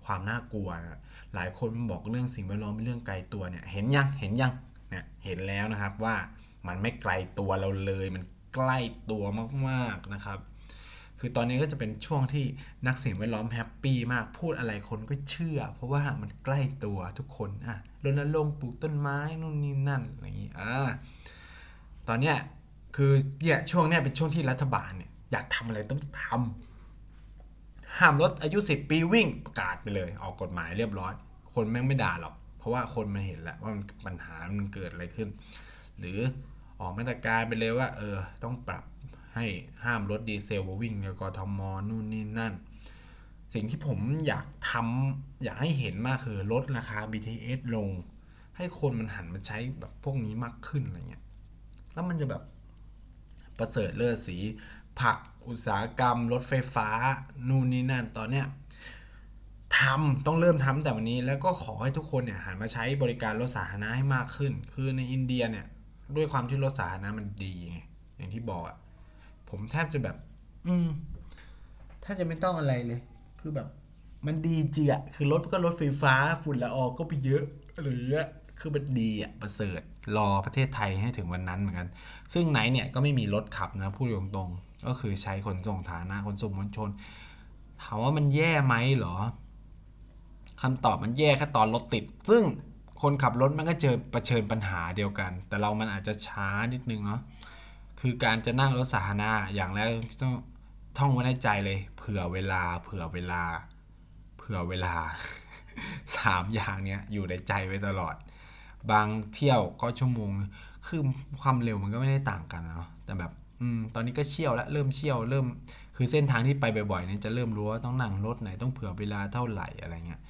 ความน่ากลัวนะหลายคนบอกเรื่องสิ่งแวดล้อมเป็นเรื่องไกลตัวเนี่ยเห็นยังเห็นยังเนี่ยเห็นแล้วนะครับว่ามันไม่ไกลตัวเราเลย มันใกล้ตัวมากๆนะครับ คือตอนนี้ก็จะเป็นช่วงที่นักสิ่งแวดล้อม happy มากพูดอะไรคนก็เชื่อ เพราะว่ามันใกล้ตัวทุกคนอะรณรงค์ปลูกต้นไม้นู่นนี่นั่นอะไรอย่างงี้อ่าตอนเนี้ย คือเนี่ยช่วงเนี้ยเป็นช่วงที่รัฐบาลเนี่ยอยากทำอะไรต้องทำห้ามรถอายุสิบปีวิ่งประกาศไปเลย ออกกฎหมายเรียบร้อย คนแม่งไม่ด่าหรอก เพราะว่าคนมันเห็นแล้วว่ามันปัญหามันเกิดอะไรขึ้น หรือออกมาตรการไปเลยว่า เออ ต้องปรับให้ห้ามรถดีเซลวิ่งในกรทมนู่นนี่นั่น สิ่งที่ผมอยากทำอยากให้เห็นมากคือลดราคา BTS ลง ให้คนมันหันมาใช้แบบพวกนี้มากขึ้นอะไรเงี้ยแล้วมันจะแบบ ประเสริฐเลือดสีผักอุตสาหกรรม รถไฟฟ้า นู่นนี่นั่นตอนเนี้ยทำต้องเริ่มทำแต่วันนี้แล้วก็ขอให้ทุกคนเนี่ยหันมาใช้บริการรถสาธารณะให้มากขึ้น คือในอินเดียเนี่ยด้วยความที่รถสาธารณะมันดีไงอย่างที่บอกอะผมแทบจะแบบ อืมแทบจะไม่ต้องอะไรเลย คือแบบ มันดีจริงอะคือรถก็รถไฟฟ้าฝุ่นละอองก็ไปเยอะอะไรเงี้ย คือมันดีอะประเสริฐรอประเทศไทยให้ถึงวันนั้นเหมือนกัน ซึ่งไหนเนี่ยก็ไม่มีรถขับนะพูดตรงๆ ก็คือใช้ขนส่งฐานะขนส่งมวลชน ถามว่ามันแย่ไหมเหรอคำตอบมันแย่แค่ตอนรถติด ซึ่งคนขับรถมันก็เจอประเชิญปัญหาเดียวกัน แต่เรามันอาจจะช้านิดนึงเนาะคือการจะนั่งรถสาธารณะอย่างแรกต้องท่องไว้ในใจเลยเผื่อเวลา เผื่อเวลา เผื่อเวลาสามอย่างเนี้ยอยู่ในใจไว้ตลอด บางเที่ยวก็ชั่วโมง คือความเร็วมันก็ไม่ได้ต่างกันเนาะแต่แบบอืมตอนนี้ก็เชี่ยวแล้วเริ่มเชี่ยวเริ่ม คือเส้นทางที่ไปบ่อยๆเนี่ยจะเริ่มรู้ว่าต้องนั่งรถไหนต้องเผื่อเวลาเท่าไหร่อะไรเงี้ย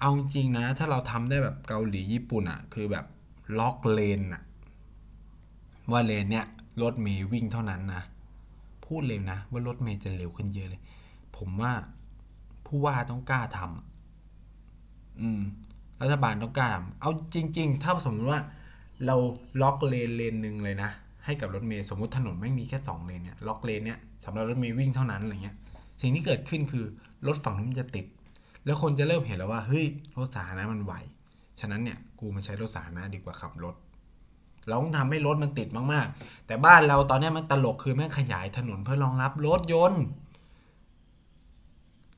เอาจริงนะ ถ้าเราทำได้แบบเกาหลีญี่ปุ่นอะคือแบบ lock lane อะว่าเลนเนี้ยรถเมย์วิ่งเท่านั้นนะพูดเลยนะว่ารถเมย์จะเร็วขึ้นเยอะเลย ผมว่าผู้ว่าต้องกล้าทำอืม รัฐบาลต้องกล้าทำเอาจริง ๆ ถ้าสมมติว่าเรา lock lane lane หนึ่งเลยนะ ให้กับรถเมย์สมมติถนนไม่มีแค่สองเลนเนี่ย lock lane เนี่ยสำหรับรถเมย์วิ่งเท่านั้นอะไรเงี้ยสิ่งที่เกิดขึ้นคือรถฝั่งนู้นจะติด แล้วคนจะเริ่มเห็นแล้วว่าเฮ้ยรถสาธารณะมันไหวฉะนั้นเนี่ยกูมาใช้รถสาธารณะดีกว่าขับรถ เราต้องทำให้รถมันติดมากๆ แต่บ้านเราตอนนี้มันตลกคือแม่งขยายถนนเพื่อรองรับรถยนต์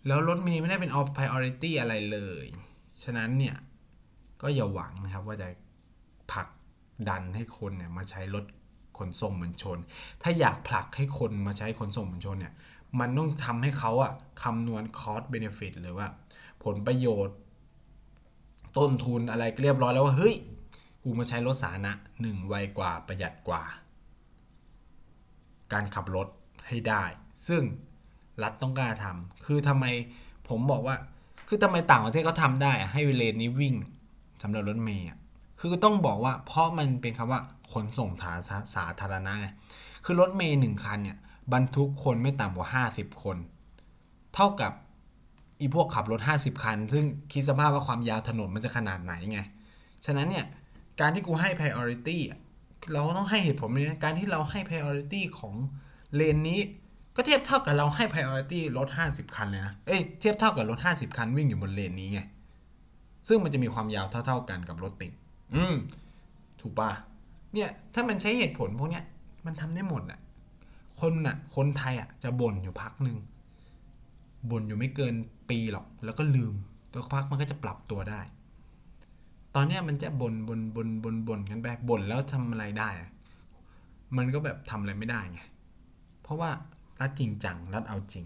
แล้วรถเมีไม่ได้เป็น off priority อะไรเลย ฉะนั้นเนี่ย ก็อย่าหวังนะครับว่าจะผลักดันให้คนเนี่ยมาใช้รถขนส่งมวลชน ถ้าอยากผลักให้คนมาใช้ขนส่งมวลชนเนี่ย มันต้องทำให้เขาอะคำนวณ cost benefit หรือว่า ผลประโยชน์ ต้นทุนอะไรเรียบร้อยแล้วว่า เฮ้ย กูมาใช้รถสาธารณะหนึ่งไวกว่าประหยัดกว่า การขับรถให้ได้ ซึ่งรัฐต้องกล้าทำคือทำไมผมบอกว่า คือทำไมต่างประเทศเขาทำได้ให้เลนนี้วิ่ง สำหรับรถเมย์อะคือต้องบอกว่าเพราะมันเป็นคำว่าขนส่งาสาธารณะไงคือรถเมย์หนึ่งคันเนี่ยบรรทุกคนไม่ต่ำกว่า 50 คน เท่ากับอีพวกขับรถ 50 คัน ซึ่งคิดสภาพว่าความยาวถนนมันจะขนาดไหนไง ฉะนั้นเนี่ย การที่กูให้ priority อะเราก็ต้องให้เหตุผลเลยนะการที่เราให้ priority ของเลนนี้ ก็เทียบเท่ากับเราให้ priority รถ 50 คันเลยนะ เอ้ย เทียบเท่ากับรถ 50 คันวิ่งอยู่บนเลนนี้ไง ซึ่งมันจะมีความยาวเท่า ๆกันกับรถติด อืม ถูกปะเนี่ย ถ้ามันใช้เหตุผลพวกเนี้ย มันทำได้หมดอะคนน่ะคนไทยอะจะบ่นอยู่พักหนึ่งบ่นอยู่ไม่เกินปีหรอก แล้วก็ลืมตัวพักมันก็จะปรับตัวได้ ตอนเนี้ยมันจะบน่นบนบนบนบนกันไปบ่นแล้วทำอะไรได้อะมันก็แบบทำอะไรไม่ได้ไง เพราะว่ารัฐจริงจังรัฐเอาจริง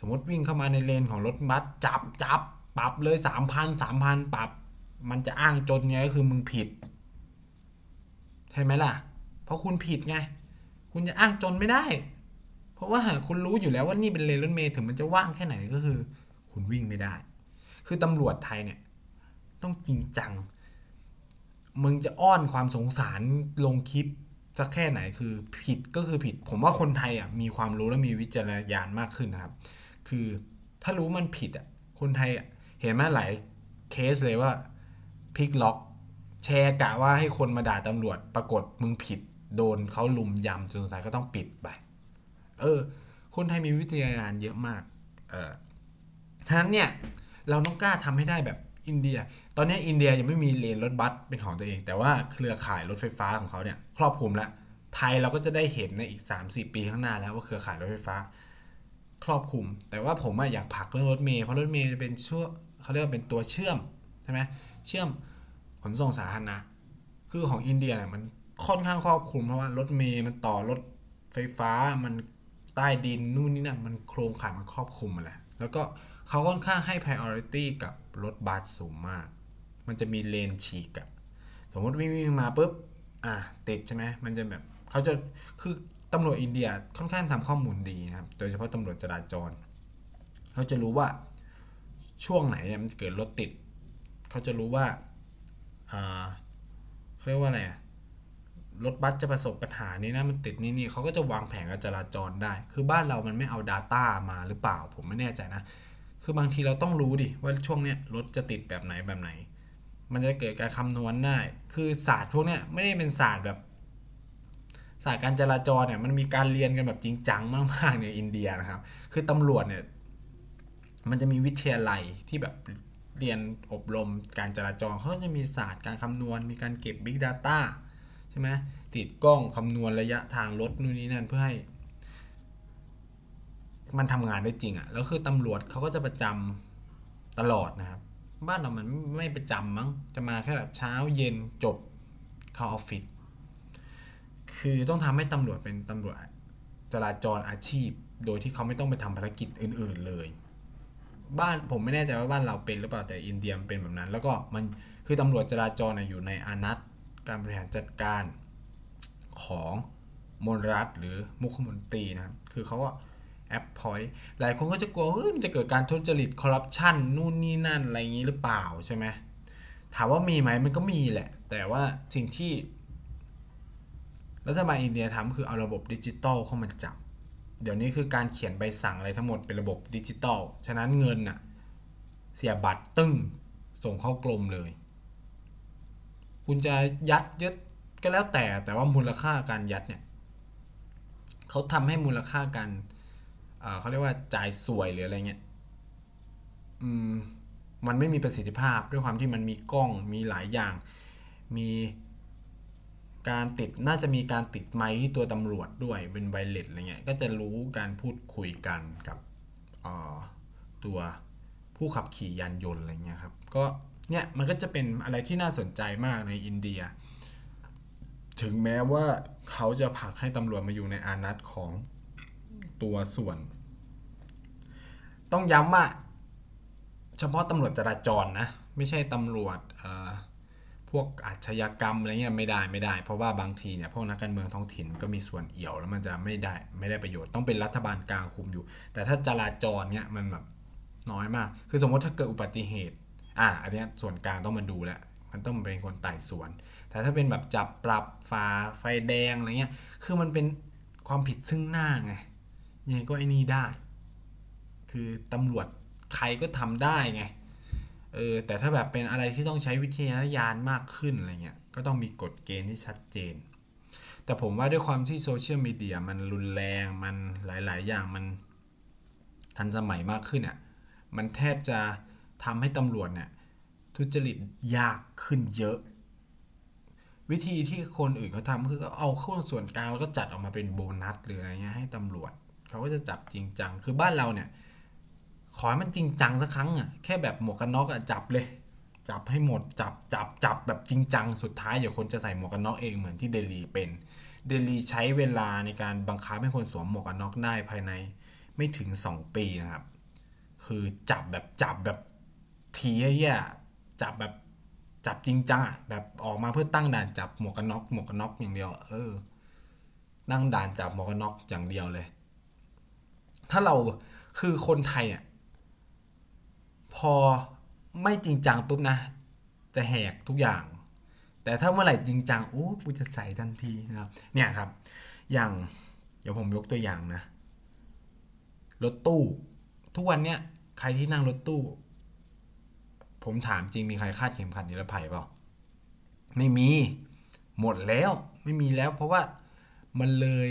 สมมติวิ่งเข้ามาในเลนของรถบัสจับจับ ปรับเลยสามพันสามพันปรับ มันจะอ้างจนไงก็คือมึงผิด ใช่ไหมล่ะ เพราะคุณผิดไง คุณจะอ้างจนไม่ได้ เพราะว่าคุณรู้อยู่แล้วว่านี่เป็นเลนรถเมล์ถึงมันจะว่างแค่ไหนก็คือ คุณวิ่งไม่ได้ คือตำรวจไทยเนี่ย ต้องจริงจัง มึงจะอ้อนความสงสารลงคลิปจะแค่ไหนคือผิดก็คือผิด ผมว่าคนไทยอะมีความรู้และมีวิจารณญาณมากขึ้นนะครับ คือถ้ารู้มันผิดอะคนไทยอะ เห็นไหมหลายเคสเลยว่าพลิกล็อก แชร์กะว่าให้คนมาด่าตำรวจ ปรากฏมึงผิด โดนเขาลุมยำจนสุดท้ายก็ต้องปิดไป เออ คนไทยมีวิทยาญาณเยอะมาก เออฉะนั้นเนี่ย เราต้องกล้าทำให้ได้แบบอินเดีย ตอนนี้อินเดียยังไม่มีเลนรถบัสเป็นของตัวเอง แต่ว่าเครือข่ายรถไฟฟ้าของเขาเนี่ย ครอบคลุมแล้ว ไทยเราก็จะได้เห็นในอีก 3-4 ปีข้างหน้าแล้วว่าเครือข่ายรถไฟฟ้า ครอบคลุม แต่ว่าผมอยากผักเรื่องรถเมย์เพราะรถเมย์จะเป็นช่ว เขาเรียกว่าเป็นตัวเชื่อมใช่ไหมเชื่อมขนส่งสาธารณะคือของอินเดียเนี่ยมันค่อนข้างครอบคลุมเพราะว่ารถเมย์มันต่อรถไฟฟ้ามันใต้ดินนู่นนี่นั่นมันโครงข่ายมันครอบคลุมมาแล้วแล้วก็เขาค่อนข้างให้ priority กับรถบัสสูงมาก มันจะมีเลนฉีกอะสมมติวิ่งวิ่งมาปุ๊บอะติดใช่ไหมมันจะแบบเขาจะคือตำรวจอินเดียค่อนข้างทำข้อมูลดีนะครับ โดยเฉพาะตำรวจจราจร เขาจะรู้ว่า ช่วงไหนเนี่ยมันจะเกิดรถติด เขาจะรู้ว่าอ่าเขาเรียกว่าอะไรรถบัสจะประสบปัญหานี้นะมันติดนี่นี่เขาก็จะวางแผนการจราจรได้ คือบ้านเรามันไม่เอา Data มาหรือเปล่า ผมไม่แน่ใจนะ คือบางทีเราต้องรู้ดิว่าช่วงเนี้ยรถจะติดแบบไหนแบบไหน มันจะเกิดการคำนวณได้ คือศาสตร์พวกเนี้ยไม่ได้เป็นศาสตร์แบบศาสตร์การจราจรเนี่ยมันมีการเรียนกันแบบจริงจังมากๆในอินเดียนะครับ คือตำรวจเนี่ย มันจะมีวิทยาลัยที่แบบเรียนอบรมการจราจรเขาจะมีศาสตร์การคำนวณ มีการเก็บ Big Data ใช่ไหมติดกล้องคำนวณระยะทางรถนู่นนี่นั่นเพื่อให้ มันทำงานได้จริงอะ่ะแล้วคือตำรวจเขาก็จะประจำตลอดนะครับ บ้านเรามันไม่ประจำมั้งจะมาแค่แบบเช้าเย็นจบเข้าออฟฟิศคือต้องทำให้ตำรวจเป็นตำรวจจราจรอาชีพ โดยที่เขาไม่ต้องไปทำภารกิจอื่น ๆ เลย บ้านผมไม่แน่ใจว่าบ้านเราเป็นหรือเปล่าแต่อินเดียมเป็นแบบนั้น แล้วก็มันคือตำรวจจราจรน่ะอยู่ในอานัตการบริหารจัดการของมลรัฐหรือมุขมนตรีนะครับคือเขาก็at point หลายคนก็จะกลัวเฮ้ยมันจะเกิดการทุจริตคอร์รัปชันนู่นนี่นั่นอะไรอย่างนี้หรือเปล่าใช่ไหมถามว่ามีไหมมันก็มีแหละ แต่ว่าสิ่งที่รัฐบาลอินเดียทำคือเอาระบบดิจิตอลเข้ามาจับ เดี๋ยวนี้คือการเขียนใบสั่งอะไรทั้งหมดเป็นระบบดิจิตอล ฉะนั้นเงินน่ะเสียบัตรตึ้งส่งเข้ากรมเลย คุณจะยัดยืดก็แล้วแต่แต่ว่ามูลค่าการยัดเนี่ยเขาทำให้มูลค่าการเอ่อเขาเรียกว่าจ่ายสวยหรืออะไรเงี้ยอืมมันไม่มีประสิทธิภาพด้วยความที่มันมีกล้องมีหลายอย่าง มี การติดน่าจะมีการติดไมค์ที่ตัวตำรวจด้วยเป็นไวเลสอะไรเงี้ยก็จะรู้การพูดคุยกันกับตัวผู้ขับขี่ยานยนต์อะไรเงี้ยครับก็เนี่ยมันก็จะเป็นอะไรที่น่าสนใจมากในอินเดีย ถึงแม้ว่าเขาจะผลักให้ตำรวจมาอยู่ในอานัตของตัวส่วน ต้องย้ำว่าเฉพาะตำรวจจราจรนะ ไม่ใช่ตำรวจ วกอาชญากรรมอะไรเงี้ยไม่ได้ไม่ได้ เพราะว่าบางทีเนี่ยพวกนักการเมืองท้องถิ่นก็มีส่วนเอี่ยวแล้วมันจะไม่ได้ไม่ได้ประโยชน์ต้องเป็นรัฐบาลกลางคุมอยู่ แต่ถ้าจราจรเนี่ยมันแบบน้อยมาก คือสมมติถ้าเกิดอุบัติเหตุอะอันนี้ส่วนกลางต้องมาดูแหละมันต้องเป็นคนไต่สวน แต่ถ้าเป็นแบบจับปรับฝ่าไฟแดงอะไรเงี้ยคือมันเป็นความผิดซึ่งหน้าไงยังไงก็ไอ้นี่ได้ คือตำรวจใครก็ทำได้ไง เออแต่ถ้าแบบเป็นอะไรที่ต้องใช้วิทยาญาณมากขึ้นอะไรเงี้ยก็ต้องมีกฎเกณฑ์ที่ชัดเจน แต่ผมว่าด้วยความที่โซเชียลมีเดียมันรุนแรงมันหลาย ๆ อย่างมันทันสมัยมากขึ้นอะมันแทบจะทำให้ตำรวจเนี่ยทุจริตยากขึ้นเยอะ วิธีที่คนอื่นเขาทำคือก็เอาเข้าส่วนกลางแล้วก็จัดออกมาเป็นโบนัสหรืออะไรเงี้ยให้ตำรวจเขาก็จะจับจริงจังคือบ้านเราเนี่ย ขอให้มันจริงจังสักครั้งอะแค่แบบหมวกกันน็อกอะจับเลย จับให้หมดจับจับจับแบบจริงจังสุดท้ายเดี๋ยวคนจะใส่หมวกกันน็อกเองเหมือนที่เดลีเป็นเดลีใช้เวลาในการบังคับให้คนสวมหมวกกันน็อกได้ภายในไม่ถึง 2 ปีนะครับ คือจับแบบจับแบบทีเหี้ยๆจับแบบจับจริงจังอะแบบออกมาเพื่อตั้งด่านจับหมวกกันน็อกหมวกกันน็อกอย่างเดียว เออตั้งด่านจับหมวกกันน็อกอย่างเดียวเลย ถ้าเราคือคนไทยเนี่ย พอไม่จริงจังปุ๊บนะ จะแหกทุกอย่าง แต่ถ้าเมื่อไหร่จริงจังโอ้กูจะใส่ทันทีนะครับ เนี่ยครับ อย่างเดี๋ยวผมยกตัวอย่างนะ รถตู้ ทุกวันเนี้ยใครที่นั่งรถตู้ ผมถามจริงมีใครคาดเข็มขัดนิรภัยเปล่าไม่มี หมดแล้วไม่มีแล้ว เพราะว่ามันเลย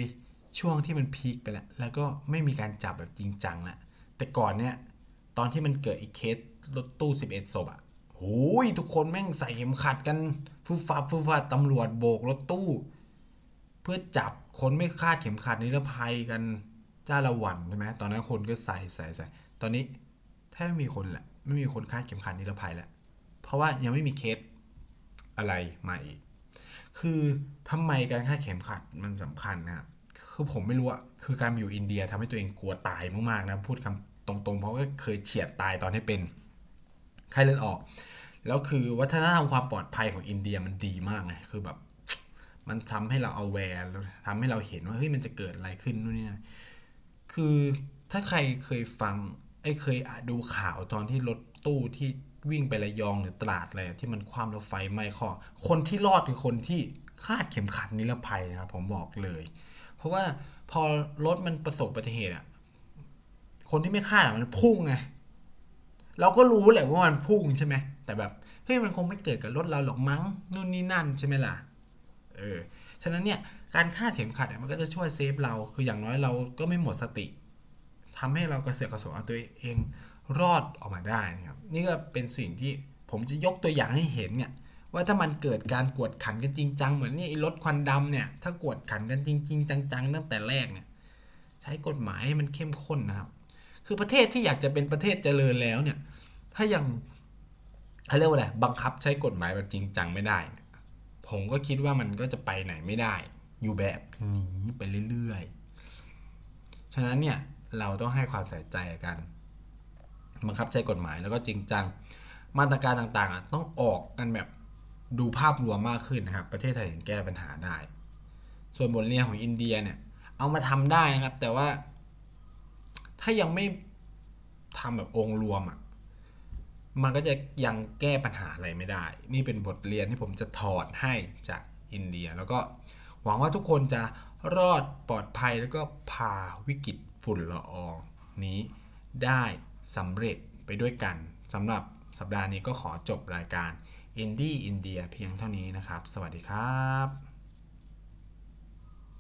ช่วงที่มันพีคไปแล้ว แล้วก็ไม่มีการจับแบบจริงจังแล้วแต่ก่อนเนี้ย ตอนที่มันเกิดอีกเคสรถตู้ 11ศพอะโอ้ยทุกคนแม่งใส่เข็มขัดกันฟูฟ้าฟูฟ้าตำรวจโบกรถตู้ เพื่อจับคนไม่คาดเข็มขัดนิรภัยกันจ้าละวันใช่ไหมตอนนั้นคนก็ใส่ใส่ใส่ตอนนี้แทบไม่มีคนแหละไม่มีคนคาดเข็มขัดนิรภัยแล้วเพราะว่ายังไม่มีเคสอะไรมาอีก คือทำไมการคาดเข็มขัดมันสำคัญนะครับคือผมไม่รู้อะคือการอยู่อินเดียทำให้ตัวเองกลัวตายมากๆนะพูดคำ ตรงๆ เพราะว่าเคยเฉียดตายตอนที่เป็นไข้เลือดออก แล้วคือวัฒนธรรมความปลอดภัยของอินเดียมันดีมากไงคือแบบ มันทำให้เราเอาแวร์ทำให้เราเห็นว่าเฮ้ยมันจะเกิดอะไรขึ้นนู่นนี่นะคือถ้าใครเคยฟังไอ้เคยดูข่าวตอนที่รถตู้ที่วิ่งไประยองหรือตลาดอะไรที่มันคว่ำแล้วไฟไหม้คอคนที่รอดคือคนที่คาดเข็มขัดนิรภัยนะครับผมบอกเลย เพราะว่าพอรถมันประสบอุบัติเหตุอะ คนที่ไม่คาดอะมันพุ่งไงเราก็รู้แหละว่ามันพุ่งใช่ไหมแต่แบบเฮ้ยมันคงไม่เกิดกับรถเราหรอกมั้งนู่นนี่นั่นใช่ไหมล่ะเออฉะนั้นเนี่ยการคาดเข็มขัดเนี่ยมันก็จะช่วยเซฟเราคืออย่างน้อยเราก็ไม่หมดสติทำให้เรากระเสือกกระสนเอาตัวเองรอดออกมาได้นะครับนี่ก็เป็นสิ่งที่ผมจะยกตัวอย่างให้เห็นเนี่ยว่าถ้ามันเกิดการกวดขันกันจริงจังเหมือนนี่รถควันดำเนี่ยถ้ากวดขันกันจริงๆจังๆตั้งแต่แรกเนี่ยใช้กฎหมายให้มันเข้มข้นนะครับ คือประเทศที่อยากจะเป็นประเทศเจริญแล้วเนี่ย ถ้ายังเขาเรียกว่าอะไรบังคับใช้กฎหมายแบบจริงจังไม่ได้เนี่ยผมก็คิดว่ามันก็จะไปไหนไม่ได้ อยู่แบบนี้ไปเรื่อยๆ ฉะนั้นเนี่ยเราต้องให้ความใส่ใจกัน บังคับใช้กฎหมายแล้วก็จริงจัง มาตรการต่างๆต้องออกกันแบบดูภาพรวมมากขึ้นนะครับ ประเทศไทยถึงแก้ปัญหาได้ ส่วนบทเรียนของอินเดียเนี่ย เอามาทำได้นะครับ แต่ว่า ถ้ายังไม่ทำแบบองค์รวมอะมันก็จะยังแก้ปัญหาอะไรไม่ได้ นี่เป็นบทเรียนที่ผมจะถอดให้จากอินเดีย แล้วก็หวังว่าทุกคนจะรอดปลอดภัยแล้วก็พาวิกฤตฝุ่นละอองนี้ได้สำเร็จไปด้วยกันสำหรับสัปดาห์นี้ก็ขอจบรายการ Indie India เพียงเท่านี้นะครับ สวัสดีครับ